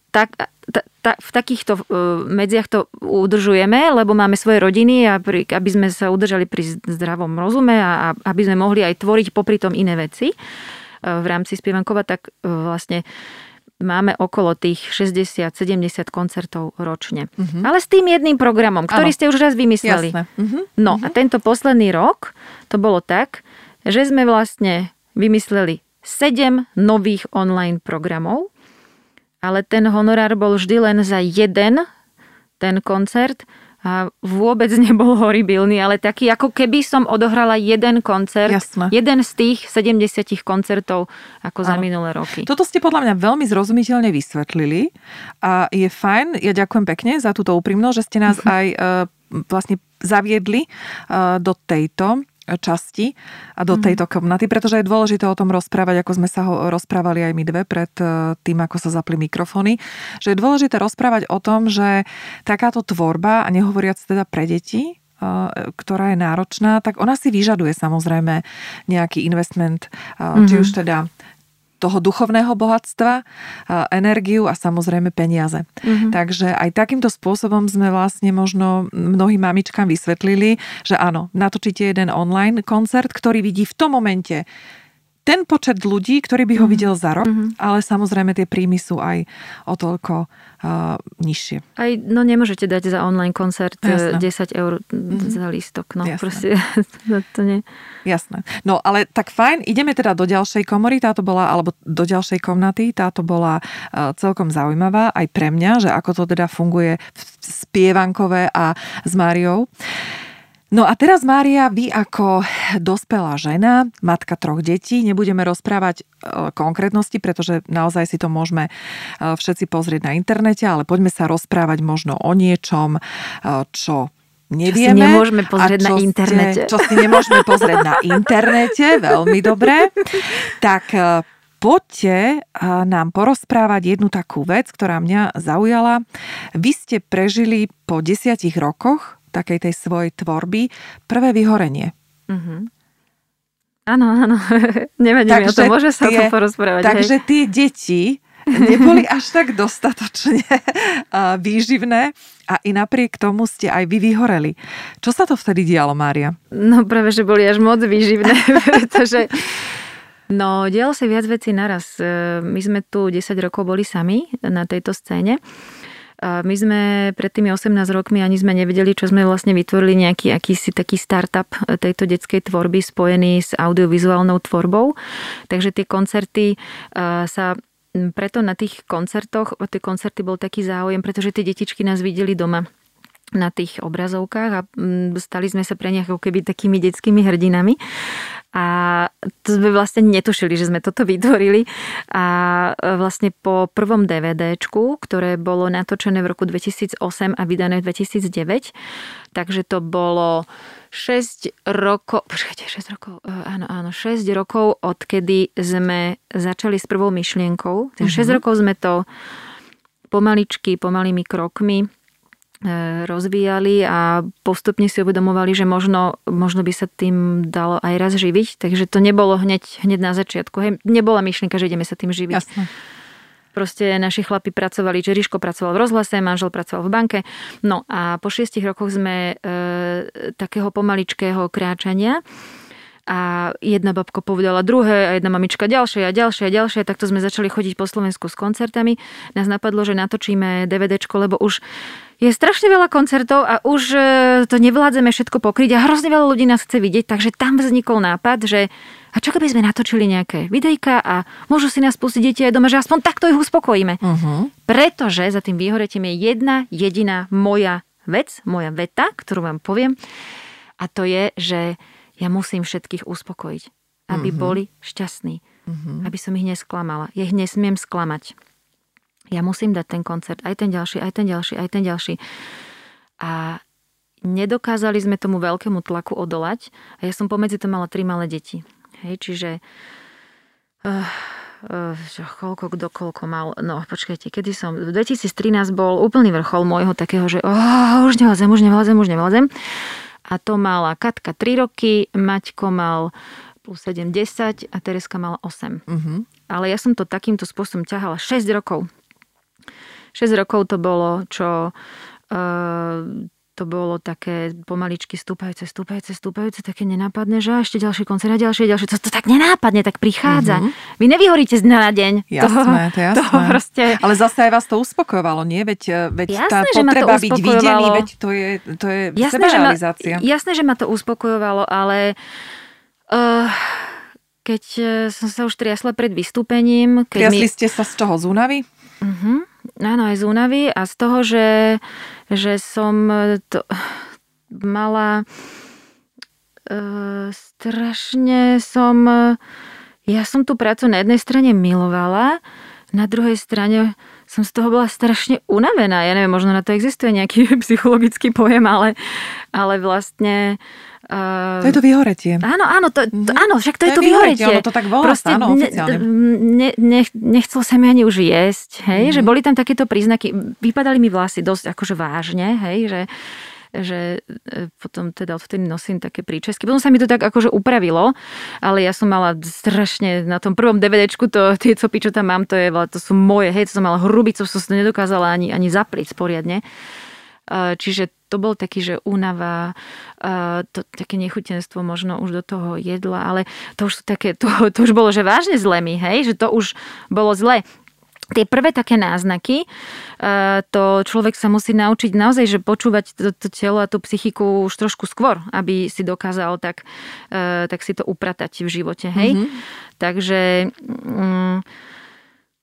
tak, ta, ta, v takýchto uh, medziach to udržujeme, lebo máme svoje rodiny a pri, aby sme sa udržali pri zdravom rozume a, a aby sme mohli aj tvoriť popri tom iné veci uh, v rámci spievankova, tak uh, vlastne máme okolo tých 60-70 koncertov ročne. Uh-huh. Ale s tým jedným programom, ktorý ano. ste už raz vymysleli. Uh-huh. No uh-huh. a tento posledný rok to bolo tak, že sme vlastne vymysleli 7 nových online programov, ale ten honorár bol vždy len za jeden ten koncert vôbec nebol horibilný, ale taký, ako keby som odohrala jeden koncert, Jasne. jeden z tých 70 koncertov ako za minulé roky. Toto ste podľa mňa veľmi zrozumiteľne vysvetlili a je fajn, ja ďakujem pekne za túto úprimnosť, že ste nás aj uh, vlastne zaviedli uh, do tejto časti a do mhm. tejto komnaty, pretože je dôležité o tom rozprávať, ako sme sa ho rozprávali aj my dve pred e, tým, ako sa zapli mikrofóny, že je dôležité rozprávať o tom, že takáto tvorba, a nehovoriac teda pre deti, e, ktorá je náročná, tak ona si vyžaduje samozrejme nejaký investment, mm-hmm. či mhm. už teda toho duchovného bohatstva, energiu a samozrejme peniaze. Mm-hmm. Takže aj takýmto spôsobom sme vlastne možno mnohým mamičkám vysvetlili, že áno, natočíte jeden online koncert, ktorý vidí v tom momente ten počet ľudí, ktorý by ho mm-hmm. videl za rok, mm-hmm. ale samozrejme tie príjmy sú aj o toľko uh, nižšie. Aj, no nemôžete dať za online koncert Jasné. 10 eur mm-hmm. za lístok, no Jasné. proste to nie. Jasné. No ale tak fajn, ideme teda do ďalšej komory, táto bola, alebo do ďalšej komnaty, táto bola uh, celkom zaujímavá aj pre mňa, že ako to teda funguje v spievankové a s Máriou. No a teraz, Mária, vy ako dospelá žena, matka troch detí, nebudeme rozprávať o konkrétnosti, pretože naozaj si to môžeme e, všetci pozrieť na internete, ale poďme sa rozprávať možno o niečom, e, čo nevieme. Čo si nemôžeme pozrieť na internete. Ste, čo si nemôžeme pozrieť na internete, veľmi dobre. Tak e, poďte nám porozprávať jednu takú vec, ktorá mňa zaujala. Vy ste prežili po desiatich rokoch takej tej svojej tvorby prvé vyhorenie. Mm-hmm. Áno, áno. Nevadí mi o to, môže sa tie, to porozprávať. Takže hej. tie deti neboli až tak dostatočne výživné a i napriek tomu ste aj vy vyhoreli. Čo sa to vtedy dialo, Mária? No práve, že boli až moc výživné, pretože No, dialo sa viac vecí naraz. E, my sme tu 10 rokov boli sami na tejto scéne my sme pred tými 18 rokmi ani sme nevedeli, čo sme vlastne vytvorili nejaký akýsi taký startup tejto detskej tvorby spojený s audiovizuálnou tvorbou. Takže tie koncerty sa preto na tých koncertoch, tie koncerty bol taký záujem, pretože tie detičky nás videli doma na tých obrazovkách a stali sme sa pre nich ako keby takými detskými hrdinami. A to sme vlastne netušili, že sme toto vytvorili. A vlastne po prvom DVDčku, ktoré bolo natočené v roku 2008 a vydané v 2009, takže to bolo 6 rokov, počkajte, 6 rokov, e, áno, áno, 6 rokov, odkedy sme začali s prvou myšlienkou. Mm-hmm. 6 rokov sme to pomaličky, pomalými krokmi E, rozvíjali a postupne si uvedomovali, že možno, možno by sa tým dalo aj raz živiť. Takže to nebolo hneď, hneď na začiatku. Hej, nebola myšlienka, že ideme sa tým živiť. Jasne. Proste naši chlapi pracovali, že Ríško pracoval v rozhlase, manžel pracoval v banke. No a po šiestich rokoch sme e, takého pomaličkého kráčania a jedna babka povedala druhé a jedna mamička ďalšie a ďalšie a ďalšie. Takto sme začali chodiť po Slovensku s koncertami. Nás napadlo, že natočíme DVDčko, lebo už je strašne veľa koncertov a už e, to nevládzeme všetko pokryť a hrozne veľa ľudí nás chce vidieť, takže tam vznikol nápad, že a čo keby sme natočili nejaké videjka a môžu si nás pustiť deti aj doma, že aspoň takto ich uspokojíme. Uh-huh. Pretože za tým výhoretím je jedna jediná moja vec, moja veta, ktorú vám poviem a to je, že ja musím všetkých uspokojiť, aby mm-hmm. boli šťastní, mm-hmm. aby som ich nesklamala. Ja ich nesmiem sklamať. Ja musím dať ten koncert, aj ten ďalší, aj ten ďalší, aj ten ďalší. A nedokázali sme tomu veľkému tlaku odolať a ja som pomedzi to mala tri malé deti. Hej, čiže uh, uh, koľko kto koľko mal, no počkajte, kedy som, v 2013 bol úplný vrchol môjho takého, že oh, už nevládzem, už nevládzem, už nevládzem a to mala Katka 3 roky, Maťko mal plus 7, 10 a Tereska mala 8. Uh-huh. Mhm. Ale ja som to takýmto spôsobom ťahala 6 rokov. 6 rokov to bolo, čo uh, to bolo také pomaličky stúpajúce, stúpajúce, stúpajúce, také nenápadné, že ešte ďalší koncert a ďalšie, ďalšie. To, to tak nenápadne, tak prichádza. Mm-hmm. Vy nevyhoríte z dňa na deň. Jasné, to, to jasné. To proste... Ale zase aj vás to uspokojovalo, nie? Veď, eh, veď jasné, tá potreba byť videný, veď to je, to je jasné, sebarealizácia. Že ma, jasné, že ma to uspokojovalo, ale uh, keď som sa už triasla pred vystúpením... Keď Triasli mi... ste sa z čoho? Z únavy? Uh-huh. Áno, aj z únavy a z toho, že že som to mala uh, strašne som ja som tú prácu na jednej strane milovala, na druhej strane som z toho bola strašne unavená. Ja neviem, možno na to existuje nejaký psychologický pojem, ale, ale vlastne Uh, to je to vyhoretie. Áno, áno, to, to, mhm. áno však to, to je to vyhoretie. Ono to tak volá, Proste áno, oficiálne. Ne, ne, nechcel sa mi ani už jesť, hej, mm-hmm. že boli tam takéto príznaky. Vypadali mi vlasy dosť akože vážne, hej, že že e, potom teda odvtedy nosím také príčesky. Potom sa mi to tak akože upravilo, ale ja som mala strašne na tom prvom DVDčku to, tie copy, čo tam mám, to, je, to sú moje, hej, to som mala hrubicu, som to nedokázala ani, ani zapliť poriadne. Čiže to bol taký, že únava, to, také nechutenstvo možno už do toho jedla, ale to už, také, to, to už bolo, že vážne zle mi, hej, že to už bolo zle. Tie prvé také náznaky, to človek sa musí naučiť naozaj, že počúvať to, to telo a tú psychiku už trošku skôr, aby si dokázal tak, tak si to upratať v živote, hej. Mm-hmm. Takže... Mm,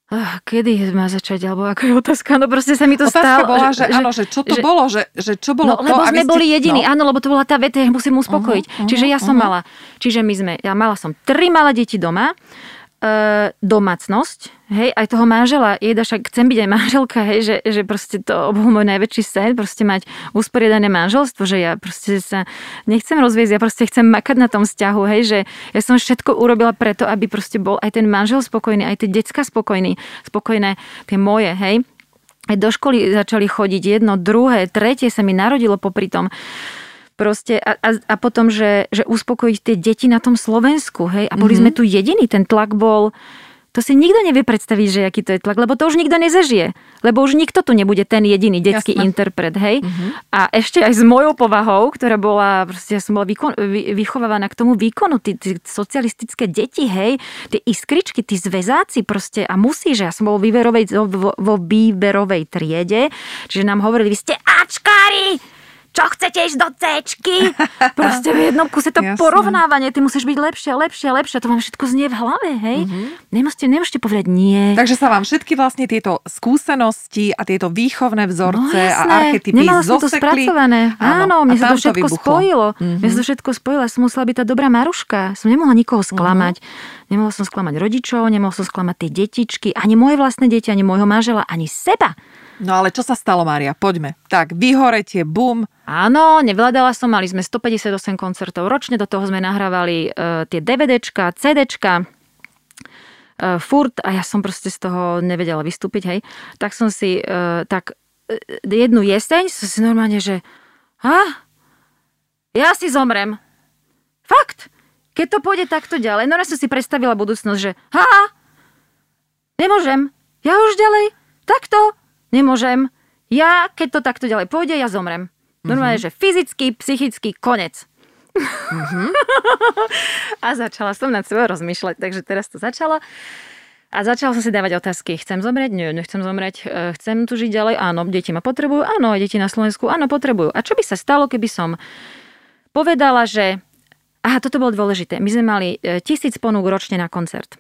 Uh, kedy má začať, alebo aká je otázka? No proste sa mi to otázka stalo. bola, že, že, áno, že čo to že, bolo, že, že čo bolo no, to, lebo sme ste, boli jediní, no. áno, lebo to bola tá veta, ja musím uspokojiť. Uh-huh, uh-huh, čiže ja som uh-huh. mala, čiže my sme, ja mala som tri malé deti doma, E, domácnosť, hej, aj toho manžela, jeda však chcem byť aj manželka, hej, že, že proste to bol môj najväčší sen, proste mať usporiadané manželstvo, že ja proste sa nechcem rozviesť, ja proste chcem makať na tom vzťahu, hej, že ja som všetko urobila preto, aby proste bol aj ten manžel spokojný, aj tie decka spokojný, spokojné, tie moje, hej. Aj do školy začali chodiť jedno, druhé, tretie sa mi narodilo popri tom. Proste a, a, a potom, že, že uspokojiť tie deti na tom Slovensku, hej, a boli mm-hmm. sme tu jediní, ten tlak bol, to si nikto nevie predstaviť, že aký to je tlak, lebo to už nikto nezažije. Lebo už nikto tu nebude ten jediný detský Jasne. interpret, hej. Mm-hmm. A ešte aj s mojou povahou, ktorá bola, proste ja som bola výkon, vy, vychovávaná k tomu výkonu, tí, tí socialistické deti, hej, tie iskričky, tí zväzáci proste a musí, že ja som bol výberovej, vo, vo výberovej triede, čiže nám hovorili, vy ste Ačkári! Čo chcete ísť do Cčky? Proste v jednom kuse to Jasne. porovnávanie, ty musíš byť lepšia, lepšia, lepšia, to vám všetko znie v hlave, hej? Mm-hmm. Nemôžete, nemôžete povedať nie. Takže sa vám všetky vlastne tieto skúsenosti a tieto výchovné vzorce no, a archetypy Nemala som to spracované. Áno, Áno mne sa to všetko to spojilo. Mm-hmm. Mne sa to všetko spojilo, ja som musela byť tá dobrá Maruška. Som nemohla nikoho mhm. sklamať. Mm-hmm. Nemohla som sklamať rodičov, nemohla som sklamať tie detičky, ani moje vlastné deti, ani môjho manžela, ani seba. No ale čo sa stalo, Mária? Poďme. Tak, vyhoretie, bum. Áno, nevládala som, mali sme 158 koncertov ročne, do toho sme nahrávali uh, tie DVDčka, CDčka, uh, furt a ja som proste z toho nevedela vystúpiť, hej. Tak som si, uh, tak uh, jednu jeseň som si normálne, že ha, ja si zomrem. Fakt. Keď to pôjde takto ďalej, no som si predstavila budúcnosť, že ha, nemôžem, ja už ďalej, takto, nemôžem. Ja, keď to takto ďalej pôjde, ja zomrem. Normálne, mm-hmm. že fyzicky, psychicky, konec. Mm-hmm. a začala som nad sebou rozmýšľať, takže teraz to začalo. A začala som si dávať otázky. Chcem zomrieť? Nie, nechcem zomrieť. E, chcem tu žiť ďalej? Áno. Deti ma potrebujú? Áno. Deti na Slovensku? Áno, potrebujú. A čo by sa stalo, keby som povedala, že... Aha, toto bolo dôležité. My sme mali e, tisíc ponúk ročne na koncert.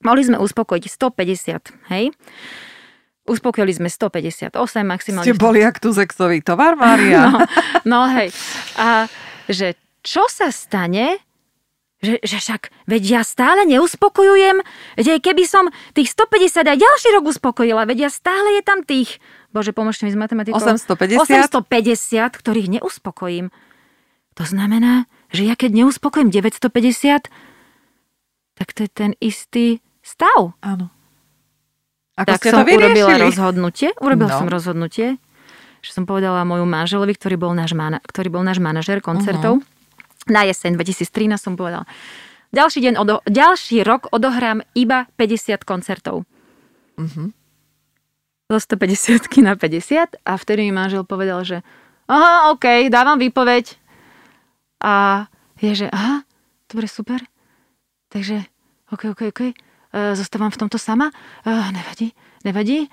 Mohli sme uspokojiť 150, hej? Uspokojili sme 158 maximálne. Ste boli jak tu sexový tovar, Mária. no, no hej. A že čo sa stane, že, že však, veď ja stále neuspokojujem, že keby som tých 150 aj ďalší rok uspokojila, veď ja stále je tam tých, bože, pomôžte mi s matematikou. 850? 850, ktorých neuspokojím. To znamená, že ja keď neuspokojím 950, tak to je ten istý stav. Áno. Ako tak som urobila rozhodnutie. Urobila no. som rozhodnutie, že som povedala moju manželovi, ktorý bol náš, mana, ktorý bol náš manažer koncertov. Uh-huh. Na jeseň 2013 som povedala, ďalší, deň odo, ďalší rok odohrám iba 50 koncertov. Uh-huh. Zo 150 na 50 a vtedy mi manžel povedal, že aha, OK, dávam výpoveď. A je, že aha, dobre, super. Takže, OK, OK, OK zostávam v tomto sama? E, nevadí, nevadí.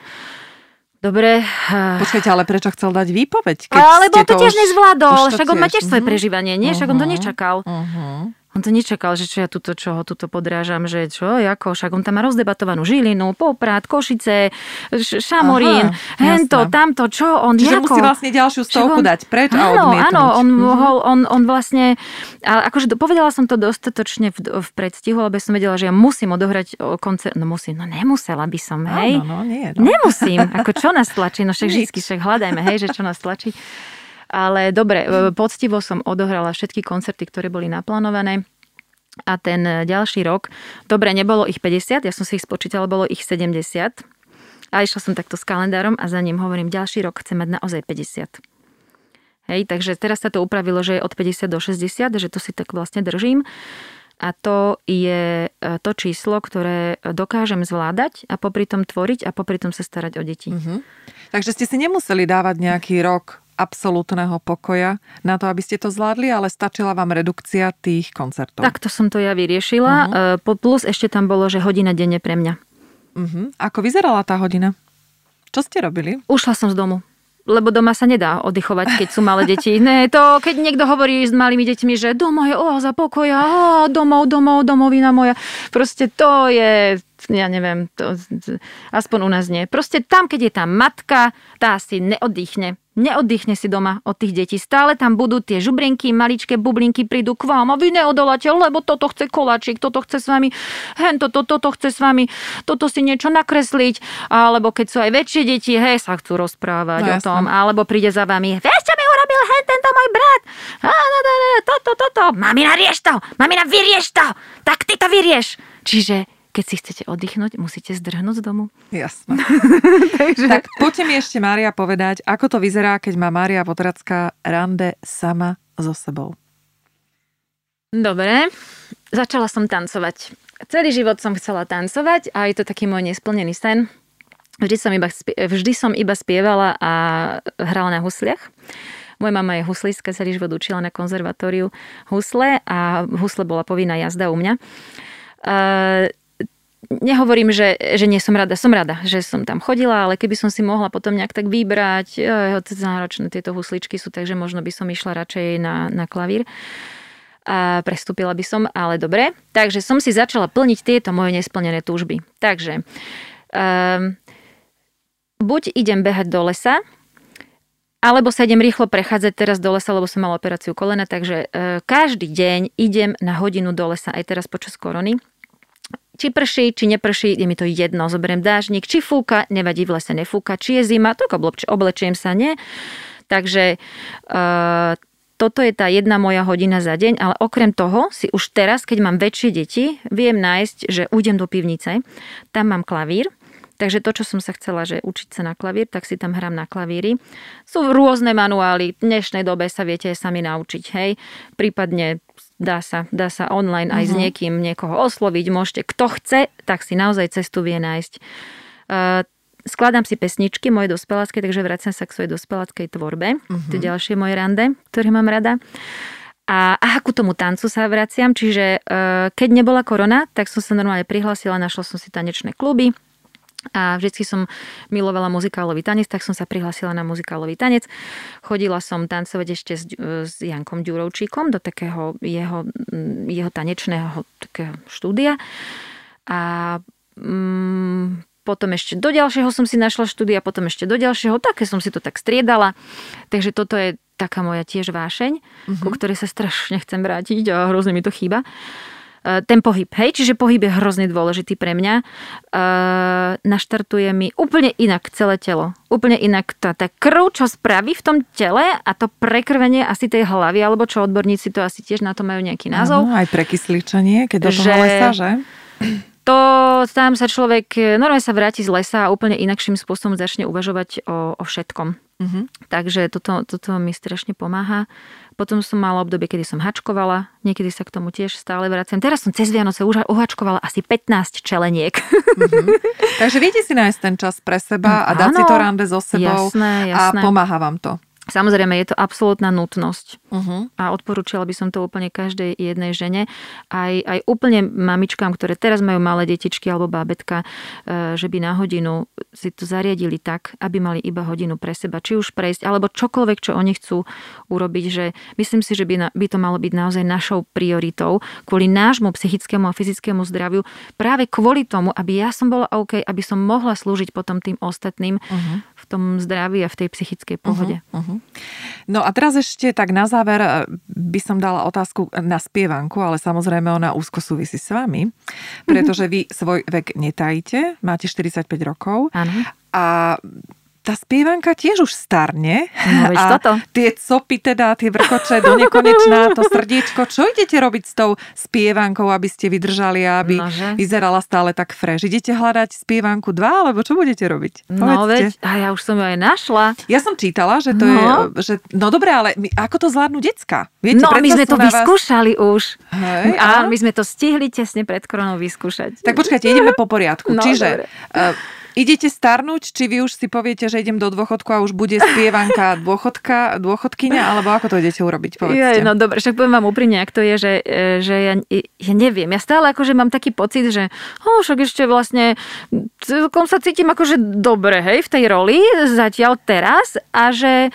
Dobre. E, Počkajte, ale prečo chcel dať výpoveď? Keď Lebo to tiež nezvládol. Však on má tiež svoje mhm. prežívanie, nie? Však on to mhm. nečakal. Uh-huh. On to nečakal, že čo ja tuto, čo ho tuto podrážam, že čo, ako, však on tam má rozdebatovanú Žilinu, Poprad, Košice, Šamorín, Aha, hento, jasná. tamto, čo on, Čiže ako? musí vlastne ďalšiu stovku on, dať preč áno, a odmietnúť. Áno, on mohol, on, on vlastne, a akože povedala som to dostatočne v, v predstihu, lebo som vedela, že ja musím odohrať koncert, no musím, no nemusela by som, hej. Áno, no, nie, no. Nemusím, ako čo nás tlačí, no však vždy, však hľadajme, hej, že čo nás tlačí. Ale dobre, e, poctivo som odohrala všetky koncerty, ktoré boli naplánované. A ten ďalší rok, dobre, nebolo ich 50, ja som si ich spočítala, bolo ich 70. A išla som takto s kalendárom a za ním hovorím, ďalší rok chcem mať naozaj 50. Hej, takže teraz sa to upravilo, že je od 50 do 60, že to si tak vlastne držím. A to je e, to číslo, ktoré dokážem zvládať a popri tom tvoriť a popri tom sa starať o deti. Uh-huh. Takže ste si nemuseli dávať nejaký rok absolútneho pokoja na to, aby ste to zvládli, ale stačila vám redukcia tých koncertov. Takto som to ja vyriešila. Uh-huh. Plus ešte tam bolo, že hodina denne pre mňa. Uh-huh. Ako vyzerala tá hodina? Čo ste robili? Ušla som z domu. lebo doma sa nedá oddychovať, keď sú malé deti. Ne, to, keď niekto hovorí s malými deťmi, že doma je oáza pokoja, ó, domov, domov, domovina moja. Proste to je, ja neviem, to, aspoň u nás nie. Proste tam, keď je tá matka, tá si neoddychne neoddychne si doma od tých detí. Stále tam budú tie žubrinky, maličké bublinky prídu k vám a vy neodoláte, lebo toto chce koláčik, toto chce s vami, hen toto, toto chce s vami, toto si niečo nakresliť, alebo keď sú aj väčšie deti, hej, sa chcú rozprávať no, o tom, jasne. alebo príde za vami, vieš, čo mi urobil hen tento môj brat, a, no, no, no, toto, toto, mamina, rieš to, mamina, vyrieš to, tak ty to vyrieš. Čiže keď si chcete oddychnúť, musíte zdrhnúť z domu. Jasné. Takže... Tak poďte mi ešte, Mária, povedať, ako to vyzerá, keď má Mária Potracká rande sama so sebou. Dobre, začala som tancovať. Celý život som chcela tancovať a je to taký môj nesplnený sen. Vždy som iba, vždy som iba spievala a hrala na husliach. Moja mama je huslistka, celý život učila na konzervatóriu husle a husle bola povinná jazda u mňa. Uh, nehovorím, že, že nie som rada, som rada, že som tam chodila, ale keby som si mohla potom nejak tak vybrať, jo, náročné tieto husličky sú, takže možno by som išla radšej na, na klavír a prestúpila by som, ale dobre. Takže som si začala plniť tieto moje nesplnené túžby. Takže um, buď idem behať do lesa, alebo sa idem rýchlo prechádzať teraz do lesa, lebo som mala operáciu kolena, takže uh, každý deň idem na hodinu do lesa, aj teraz počas korony či prší, či neprší, je mi to jedno. Zoberiem dážnik, či fúka, nevadí, v lese nefúka, či je zima, tak oblečiem sa, nie. Takže uh, toto je tá jedna moja hodina za deň, ale okrem toho si už teraz, keď mám väčšie deti, viem nájsť, že ujdem do pivnice, tam mám klavír, Takže to, čo som sa chcela, že učiť sa na klavír, tak si tam hrám na klavíri. Sú rôzne manuály. V dnešnej dobe sa viete sami naučiť, hej. Prípadne dá sa, dá sa online aj uh-huh. s mhm. niekým niekoho osloviť. Môžete, kto chce, tak si naozaj cestu vie nájsť. Uh, skladám si pesničky moje dospelácké, takže vraciam sa k svojej dospeláckej tvorbe. Uh-huh. To je ďalšie moje rande, ktoré mám rada. A, a ku tomu tancu sa vraciam, čiže uh, keď nebola korona, tak som sa normálne prihlásila, našla som si tanečné kluby, a vždycky som milovala muzikálový tanec, tak som sa prihlásila na muzikálový tanec. Chodila som tancovať ešte s, s Jankom Ďurovčíkom do takého jeho, jeho tanečného takého štúdia. A mm, potom ešte do ďalšieho som si našla štúdia, potom ešte do ďalšieho, také som si to tak striedala. Takže toto je taká moja tiež vášeň, mm-hmm. ku ktorej sa strašne chcem vrátiť a hrozne mi to chýba. Ten pohyb, hej, čiže pohyb je hrozne dôležitý pre mňa. E, naštartuje mi úplne inak celé telo. Úplne inak tá, tá krv, čo spraví v tom tele a to prekrvenie asi tej hlavy, alebo čo odborníci to asi tiež na to majú nejaký názov. Ano, aj prekysličenie, keď do toho že... lesa, že? to tam sa človek normálne sa vráti z lesa a úplne inakším spôsobom začne uvažovať o, o všetkom. Uh-huh. Takže toto, toto mi strašne pomáha. Potom som mala obdobie, kedy som hačkovala, niekedy sa k tomu tiež stále vraciam. Teraz som cez Vianoce už uhačkovala asi 15 čeleniek. Mm-hmm. Takže viete si nájsť ten čas pre seba a dať si to rande so sebou jasné, jasné. a pomáha vám to. Samozrejme, je to absolútna nutnosť uh-huh. a odporúčala by som to úplne každej jednej žene. Aj, aj úplne mamičkám, ktoré teraz majú malé detičky alebo bábetka, e, že by na hodinu si to zariadili tak, aby mali iba hodinu pre seba, či už prejsť, alebo čokoľvek, čo oni chcú urobiť. Že myslím si, že by, na, by to malo byť naozaj našou prioritou kvôli nášmu psychickému a fyzickému zdraviu, práve kvôli tomu, aby ja som bola OK, aby som mohla slúžiť potom tým ostatným uh-huh. Tom zdraví a v tej psychickej pohode. Uh-huh. Uh-huh. No a teraz ešte tak na záver eh, by som dala otázku na spievanku, ale samozrejme ona úzko súvisí s vami, pretože vy svoj vek netajíte, máte 45 rokov. Áno. A tá spievanka tiež už starne. No, a toto. tie copy teda, tie vrkoče do nekonečná, to srdiečko. Čo idete robiť s tou spievankou, aby ste vydržali a aby Nože. vyzerala stále tak fresh? Idete hľadať spievanku 2, alebo čo budete robiť? No veď, a ja už som ju aj našla. Ja som čítala, že to no. je, že, no dobre, ale my, ako to zvládnu decka? Viete, no my sme to vyskúšali vás... už. Hej, a my sme to stihli tesne pred koronou vyskúšať. Tak počkajte, ideme po poriadku. No, Čiže dobre. Idete starnúť, či vy už si poviete, že idem do dôchodku a už bude spievanka dôchodka, dôchodkyňa, alebo ako to idete urobiť, povedzte. Je, no dobre, však poviem vám úprimne, ak to je, že, e, že ja, ja neviem. Ja stále akože mám taký pocit, že oh, však ešte vlastne celkom sa cítim akože dobre, hej, v tej roli zatiaľ teraz a že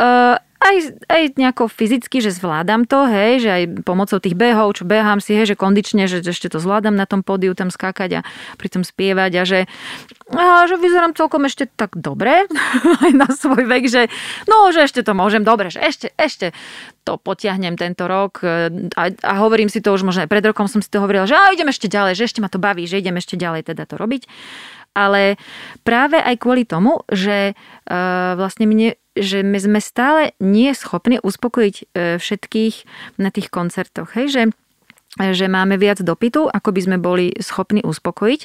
uh, aj, aj nejako fyzicky, že zvládam to, hej, že aj pomocou tých behov, čo behám si, hej, že kondične, že ešte to zvládam na tom pódiu tam skákať a pritom spievať a že, a že vyzerám celkom ešte tak dobre aj na svoj vek, že no, že ešte to môžem dobre, že ešte, ešte to potiahnem tento rok a, a hovorím si to už možno aj pred rokom som si to hovorila, že a idem ešte ďalej, že ešte ma to baví, že idem ešte ďalej teda to robiť. Ale práve aj kvôli tomu, že uh, vlastne mne že my sme stále nie schopní uspokojiť e, všetkých na tých koncertoch. Hej? Že, že máme viac dopytu, ako by sme boli schopní uspokojiť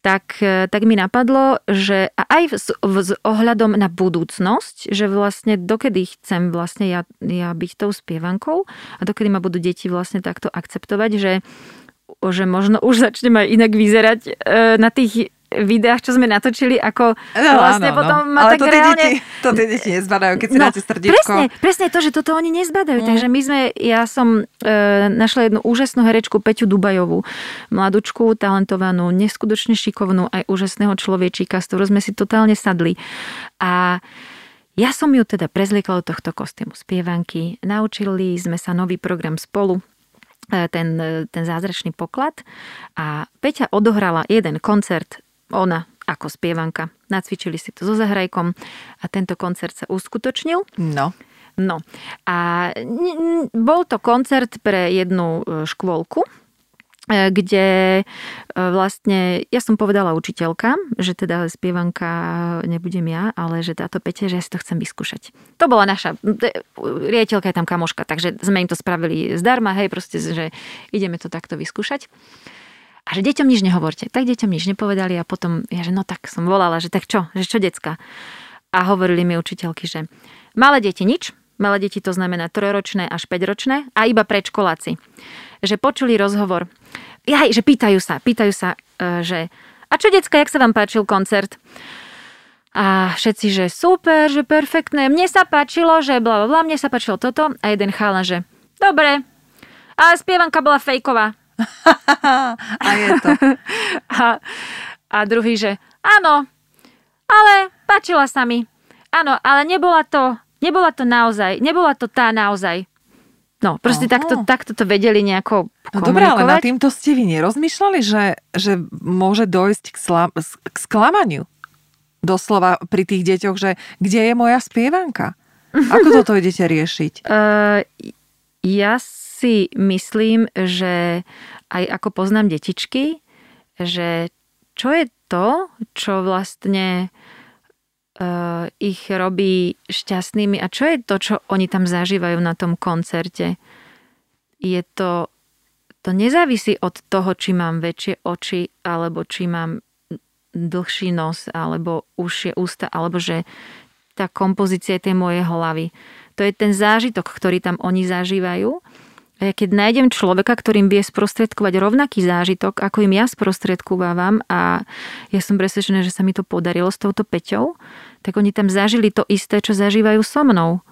tak, e, tak mi napadlo, že aj s, s ohľadom na budúcnosť, že vlastne dokedy chcem vlastne ja, ja byť tou spievankou a dokedy ma budú deti vlastne takto akceptovať, že, že možno už začnem aj inak vyzerať e, na tých videách, čo sme natočili, ako no, vlastne áno, potom no. ma Ale tak to reálne... Deti, to tie deti nezbadajú, keď si no, dáte srdiečko. Presne, presne to, že toto oni nezbadajú. Mm. Takže my sme, ja som e, našla jednu úžasnú herečku Peťu Dubajovú, mladučku, talentovanú, neskutočne šikovnú, aj úžasného človečíka, s ktorou sme si totálne sadli. A ja som ju teda prezliekla do tohto kostýmu spievanky. Naučili sme sa nový program spolu, e, ten, e, ten zázračný poklad. A Peťa odohrala jeden koncert ona ako spievanka. Nacvičili si to so zahrajkom a tento koncert sa uskutočnil. No. No a bol to koncert pre jednu e, škôlku, e, kde e, vlastne, ja som povedala učiteľka, že teda spievanka nebudem ja, ale že táto Pete, že ja si to chcem vyskúšať. To bola naša, riaditeľka je tam kamoška, takže sme im to spravili zdarma, hej, proste, že ideme to takto vyskúšať. A že deťom nič nehovorte. Tak deťom nič nepovedali a potom, ja že no tak som volala, že tak čo, že čo decka. A hovorili mi učiteľky, že malé deti nič, malé deti to znamená trojročné až 5-ročné a iba predškoláci. Že počuli rozhovor, jaj, že pýtajú sa, pýtajú sa, e, že a čo decka, jak sa vám páčil koncert? A všetci, že super, že perfektné, mne sa páčilo, že bla, bla, mne sa páčilo toto a jeden chála, že dobre, a spievanka bola fejková. a je to. A, a druhý, že áno, ale páčila sa mi. Áno, ale nebola to, nebola to naozaj, nebola to tá naozaj. No, proste takto, takto to vedeli nejako No dobré, ale na týmto ste vy nerozmýšľali, že, že môže dojsť k, sla, k sklamaniu? Doslova pri tých deťoch, že kde je moja spievanka? Ako toto idete riešiť? Uh, ja si myslím, že aj ako poznám detičky, že čo je to, čo vlastne uh, ich robí šťastnými a čo je to, čo oni tam zažívajú na tom koncerte. Je to, to nezávisí od toho, či mám väčšie oči, alebo či mám dlhší nos, alebo užšie ústa, alebo že tá kompozícia tej mojej hlavy. To je ten zážitok, ktorý tam oni zažívajú a ja keď nájdem človeka, ktorým vie sprostredkovať rovnaký zážitok, ako im ja sprostredkovávam a ja som presvedčená, že sa mi to podarilo s touto Peťou, tak oni tam zažili to isté, čo zažívajú so mnou.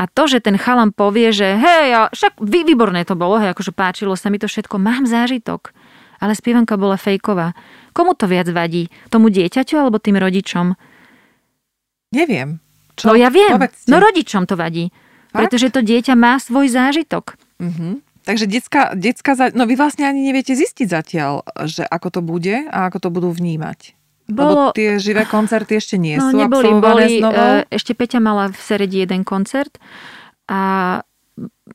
A to, že ten chalam povie, že hej, ja, však vý, výborné to bolo, hej, akože páčilo sa mi to všetko, mám zážitok. Ale spievanka bola fejková. Komu to viac vadí? Tomu dieťaťu alebo tým rodičom? Neviem. Čo? No ja viem. Povedzte. No rodičom to vadí. Fakt? Pretože to dieťa má svoj zážitok. Uh-huh. Takže detská, detská, no vy vlastne ani neviete zistiť zatiaľ, že ako to bude a ako to budú vnímať. Bolo... Lebo tie živé koncerty ešte nie no, sú neboli, boli, znovu. E, ešte Peťa mala v Seredi jeden koncert a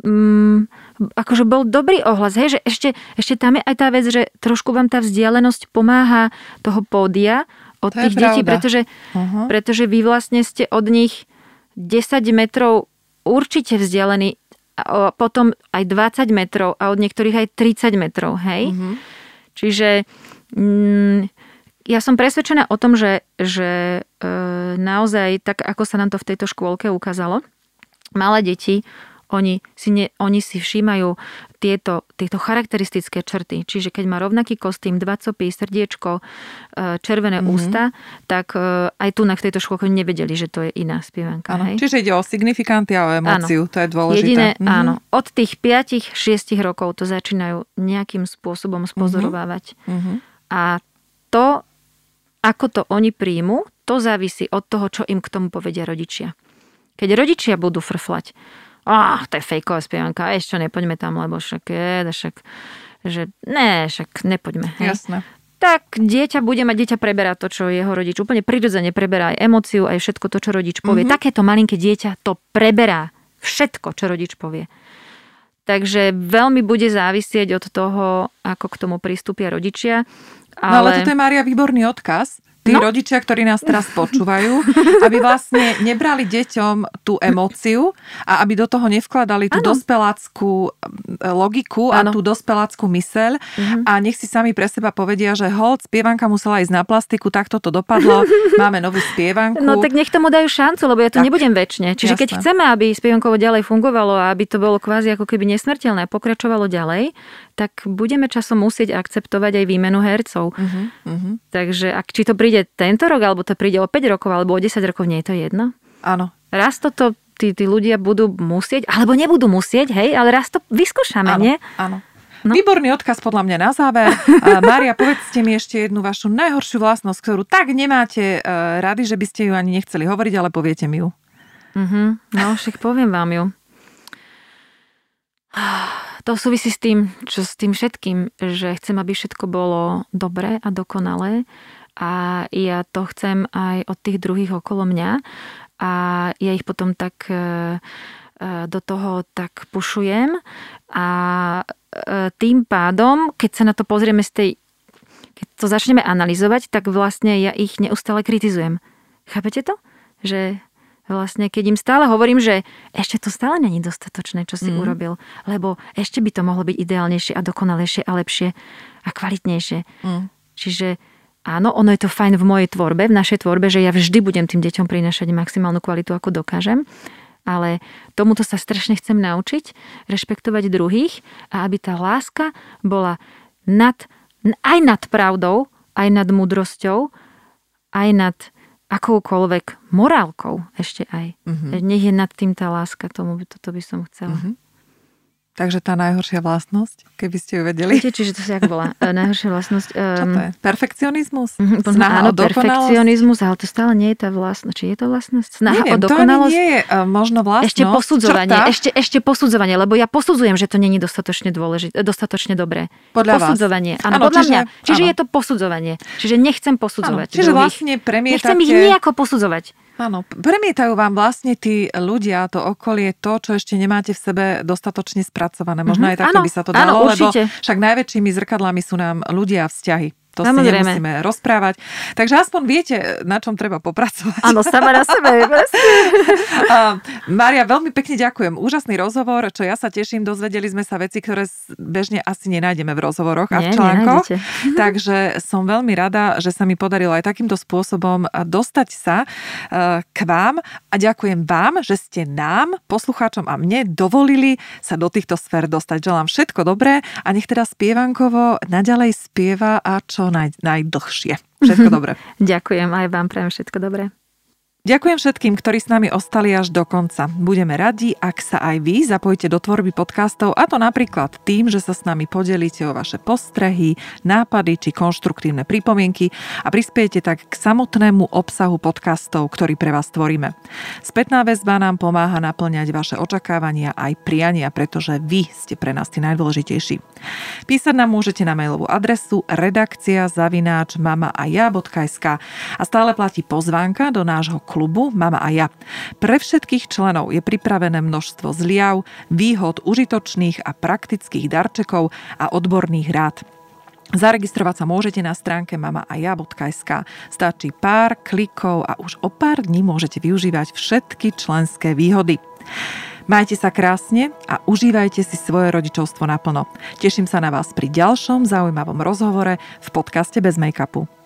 mm, akože bol dobrý ohlas, hej, že ešte, ešte tam je aj tá vec, že trošku vám tá vzdialenosť pomáha toho pódia od to tých detí, pretože, uh-huh. pretože vy vlastne ste od nich 10 metrov určite vzdialení a potom aj 20 metrov a od niektorých aj 30 metrov, hej? Mm-hmm. Čiže mm, ja som presvedčená o tom, že, že e, naozaj, tak ako sa nám to v tejto škôlke ukázalo, malé deti Oni si, ne, oni si všímajú tieto, tieto charakteristické črty. Čiže keď má rovnaký kostým, dva copy, srdiečko, e, červené mm-hmm. ústa, tak e, aj tu na tejto škôlke nevedeli, že to je iná spievanka. Áno, čiže ide o signifikanty a o emóciu, áno. to je dôležité. Jediné, mm-hmm. áno. Od tých 5-6 rokov to začínajú nejakým spôsobom spozorovávať. Mm-hmm. A to, ako to oni príjmu, to závisí od toho, čo im k tomu povedia rodičia. Keď rodičia budú frflať, ah, to je fejková spievanka, ešte nepoďme tam, lebo však je, však, že ne, však nepoďme. Hej. Jasné. Tak dieťa bude mať, dieťa preberá to, čo jeho rodič úplne prirodzene preberá aj emóciu, aj všetko to, čo rodič povie. Mm-hmm. Takéto malinké dieťa to preberá všetko, čo rodič povie. Takže veľmi bude závisieť od toho, ako k tomu pristúpia rodičia. Ale... No ale toto je, Mária, výborný odkaz, tí no? rodičia, ktorí nás teraz počúvajú, aby vlastne nebrali deťom tú emóciu a aby do toho nevkladali tú ano. dospeláckú e, logiku ano. a tú dospeláckú myseľ uh-huh. a nech si sami pre seba povedia, že hold, spievanka musela ísť na plastiku, takto to dopadlo, máme novú spievanku. No tak nech tomu dajú šancu, lebo ja tu tak. nebudem väčšine. Čiže Jasné. keď chceme, aby spievankovo ďalej fungovalo a aby to bolo kvázi ako keby nesmrteľné a pokračovalo ďalej, tak budeme časom musieť akceptovať aj výmenu hercov. Uh-huh, uh-huh. Takže ak či to príde tento rok, alebo to príde o 5 rokov, alebo o 10 rokov, nie je to jedno? Áno. Raz toto tí, tí ľudia budú musieť, alebo nebudú musieť, hej, ale raz to vyskúšame, áno, nie? Áno. No. Výborný odkaz podľa mňa na záver. Mária, povedzte mi ešte jednu vašu najhoršiu vlastnosť, ktorú tak nemáte uh, rady, že by ste ju ani nechceli hovoriť, ale poviete mi ju. Uh-huh. No, však poviem vám ju to súvisí s tým, čo s tým všetkým, že chcem, aby všetko bolo dobré a dokonalé a ja to chcem aj od tých druhých okolo mňa a ja ich potom tak e, e, do toho tak pušujem a e, tým pádom, keď sa na to pozrieme z tej keď to začneme analyzovať, tak vlastne ja ich neustále kritizujem. Chápete to? Že vlastne, keď im stále hovorím, že ešte to stále není dostatočné, čo si mm. urobil, lebo ešte by to mohlo byť ideálnejšie a dokonalejšie a lepšie a kvalitnejšie. Mm. Čiže áno, ono je to fajn v mojej tvorbe, v našej tvorbe, že ja vždy budem tým deťom prinašať maximálnu kvalitu, ako dokážem, ale tomuto sa strašne chcem naučiť, rešpektovať druhých a aby tá láska bola nad, aj nad pravdou, aj nad múdrosťou, aj nad akoukoľvek morálkou ešte aj. Uh-huh. Nech je nad tým tá láska, tomu toto by som chcela. Uh-huh. Takže tá najhoršia vlastnosť, keby ste ju vedeli. Viete, čiže to si ako bola? E, najhoršia vlastnosť. Um, Čo to je? Perfekcionizmus? Mhm, Snaha áno, o perfekcionizmus, ale to stále nie je tá vlastnosť. Či je to vlastnosť? Snaha Neviem, o dokonalosť? to nie je uh, možno vlastnosť. Ešte posudzovanie. Ešte, ešte posudzovanie, lebo ja posudzujem, že to není dostatočne dôležité, dostatočne dobré. Podľa posudzovanie. Vás. Áno, podľa čiže, mňa. Čiže áno. je to posudzovanie. Čiže nechcem posudzovať. Áno, čiže druhých. vlastne premietate... Nechcem ich nejako posudzovať. Áno, premietajú vám vlastne tí ľudia, to okolie, to, čo ešte nemáte v sebe dostatočne spracované. Možno mm-hmm. aj takto áno, by sa to dalo, áno, lebo však najväčšími zrkadlami sú nám ľudia a vzťahy. To Samozrejme. si nemusíme rozprávať. Takže aspoň viete, na čom treba popracovať. Áno, sama na sebe. Mária, veľmi pekne ďakujem. Úžasný rozhovor, čo ja sa teším. Dozvedeli sme sa veci, ktoré bežne asi nenájdeme v rozhovoroch a v článkoch. Takže som veľmi rada, že sa mi podarilo aj takýmto spôsobom dostať sa k vám a ďakujem vám, že ste nám, poslucháčom a mne dovolili sa do týchto sfér dostať. Želám všetko dobré a nech teda spievankovo naďalej spieva a čo čo naj, najdlhšie. Všetko dobré. Ďakujem, aj vám prajem všetko dobré. Ďakujem všetkým, ktorí s nami ostali až do konca. Budeme radi, ak sa aj vy zapojíte do tvorby podcastov a to napríklad tým, že sa s nami podelíte o vaše postrehy, nápady či konštruktívne pripomienky a prispiejete tak k samotnému obsahu podcastov, ktorý pre vás tvoríme. Spätná väzba nám pomáha naplňať vaše očakávania aj priania, pretože vy ste pre nás tí najdôležitejší. Písať nám môžete na mailovú adresu redakcia zavináč mama a ja.sk a stále platí pozvánka do nášho klubu Mama a ja. Pre všetkých členov je pripravené množstvo zliav, výhod, užitočných a praktických darčekov a odborných rád. Zaregistrovať sa môžete na stránke mamaaja.sk. Stačí pár klikov a už o pár dní môžete využívať všetky členské výhody. Majte sa krásne a užívajte si svoje rodičovstvo naplno. Teším sa na vás pri ďalšom zaujímavom rozhovore v podcaste Bez make-upu.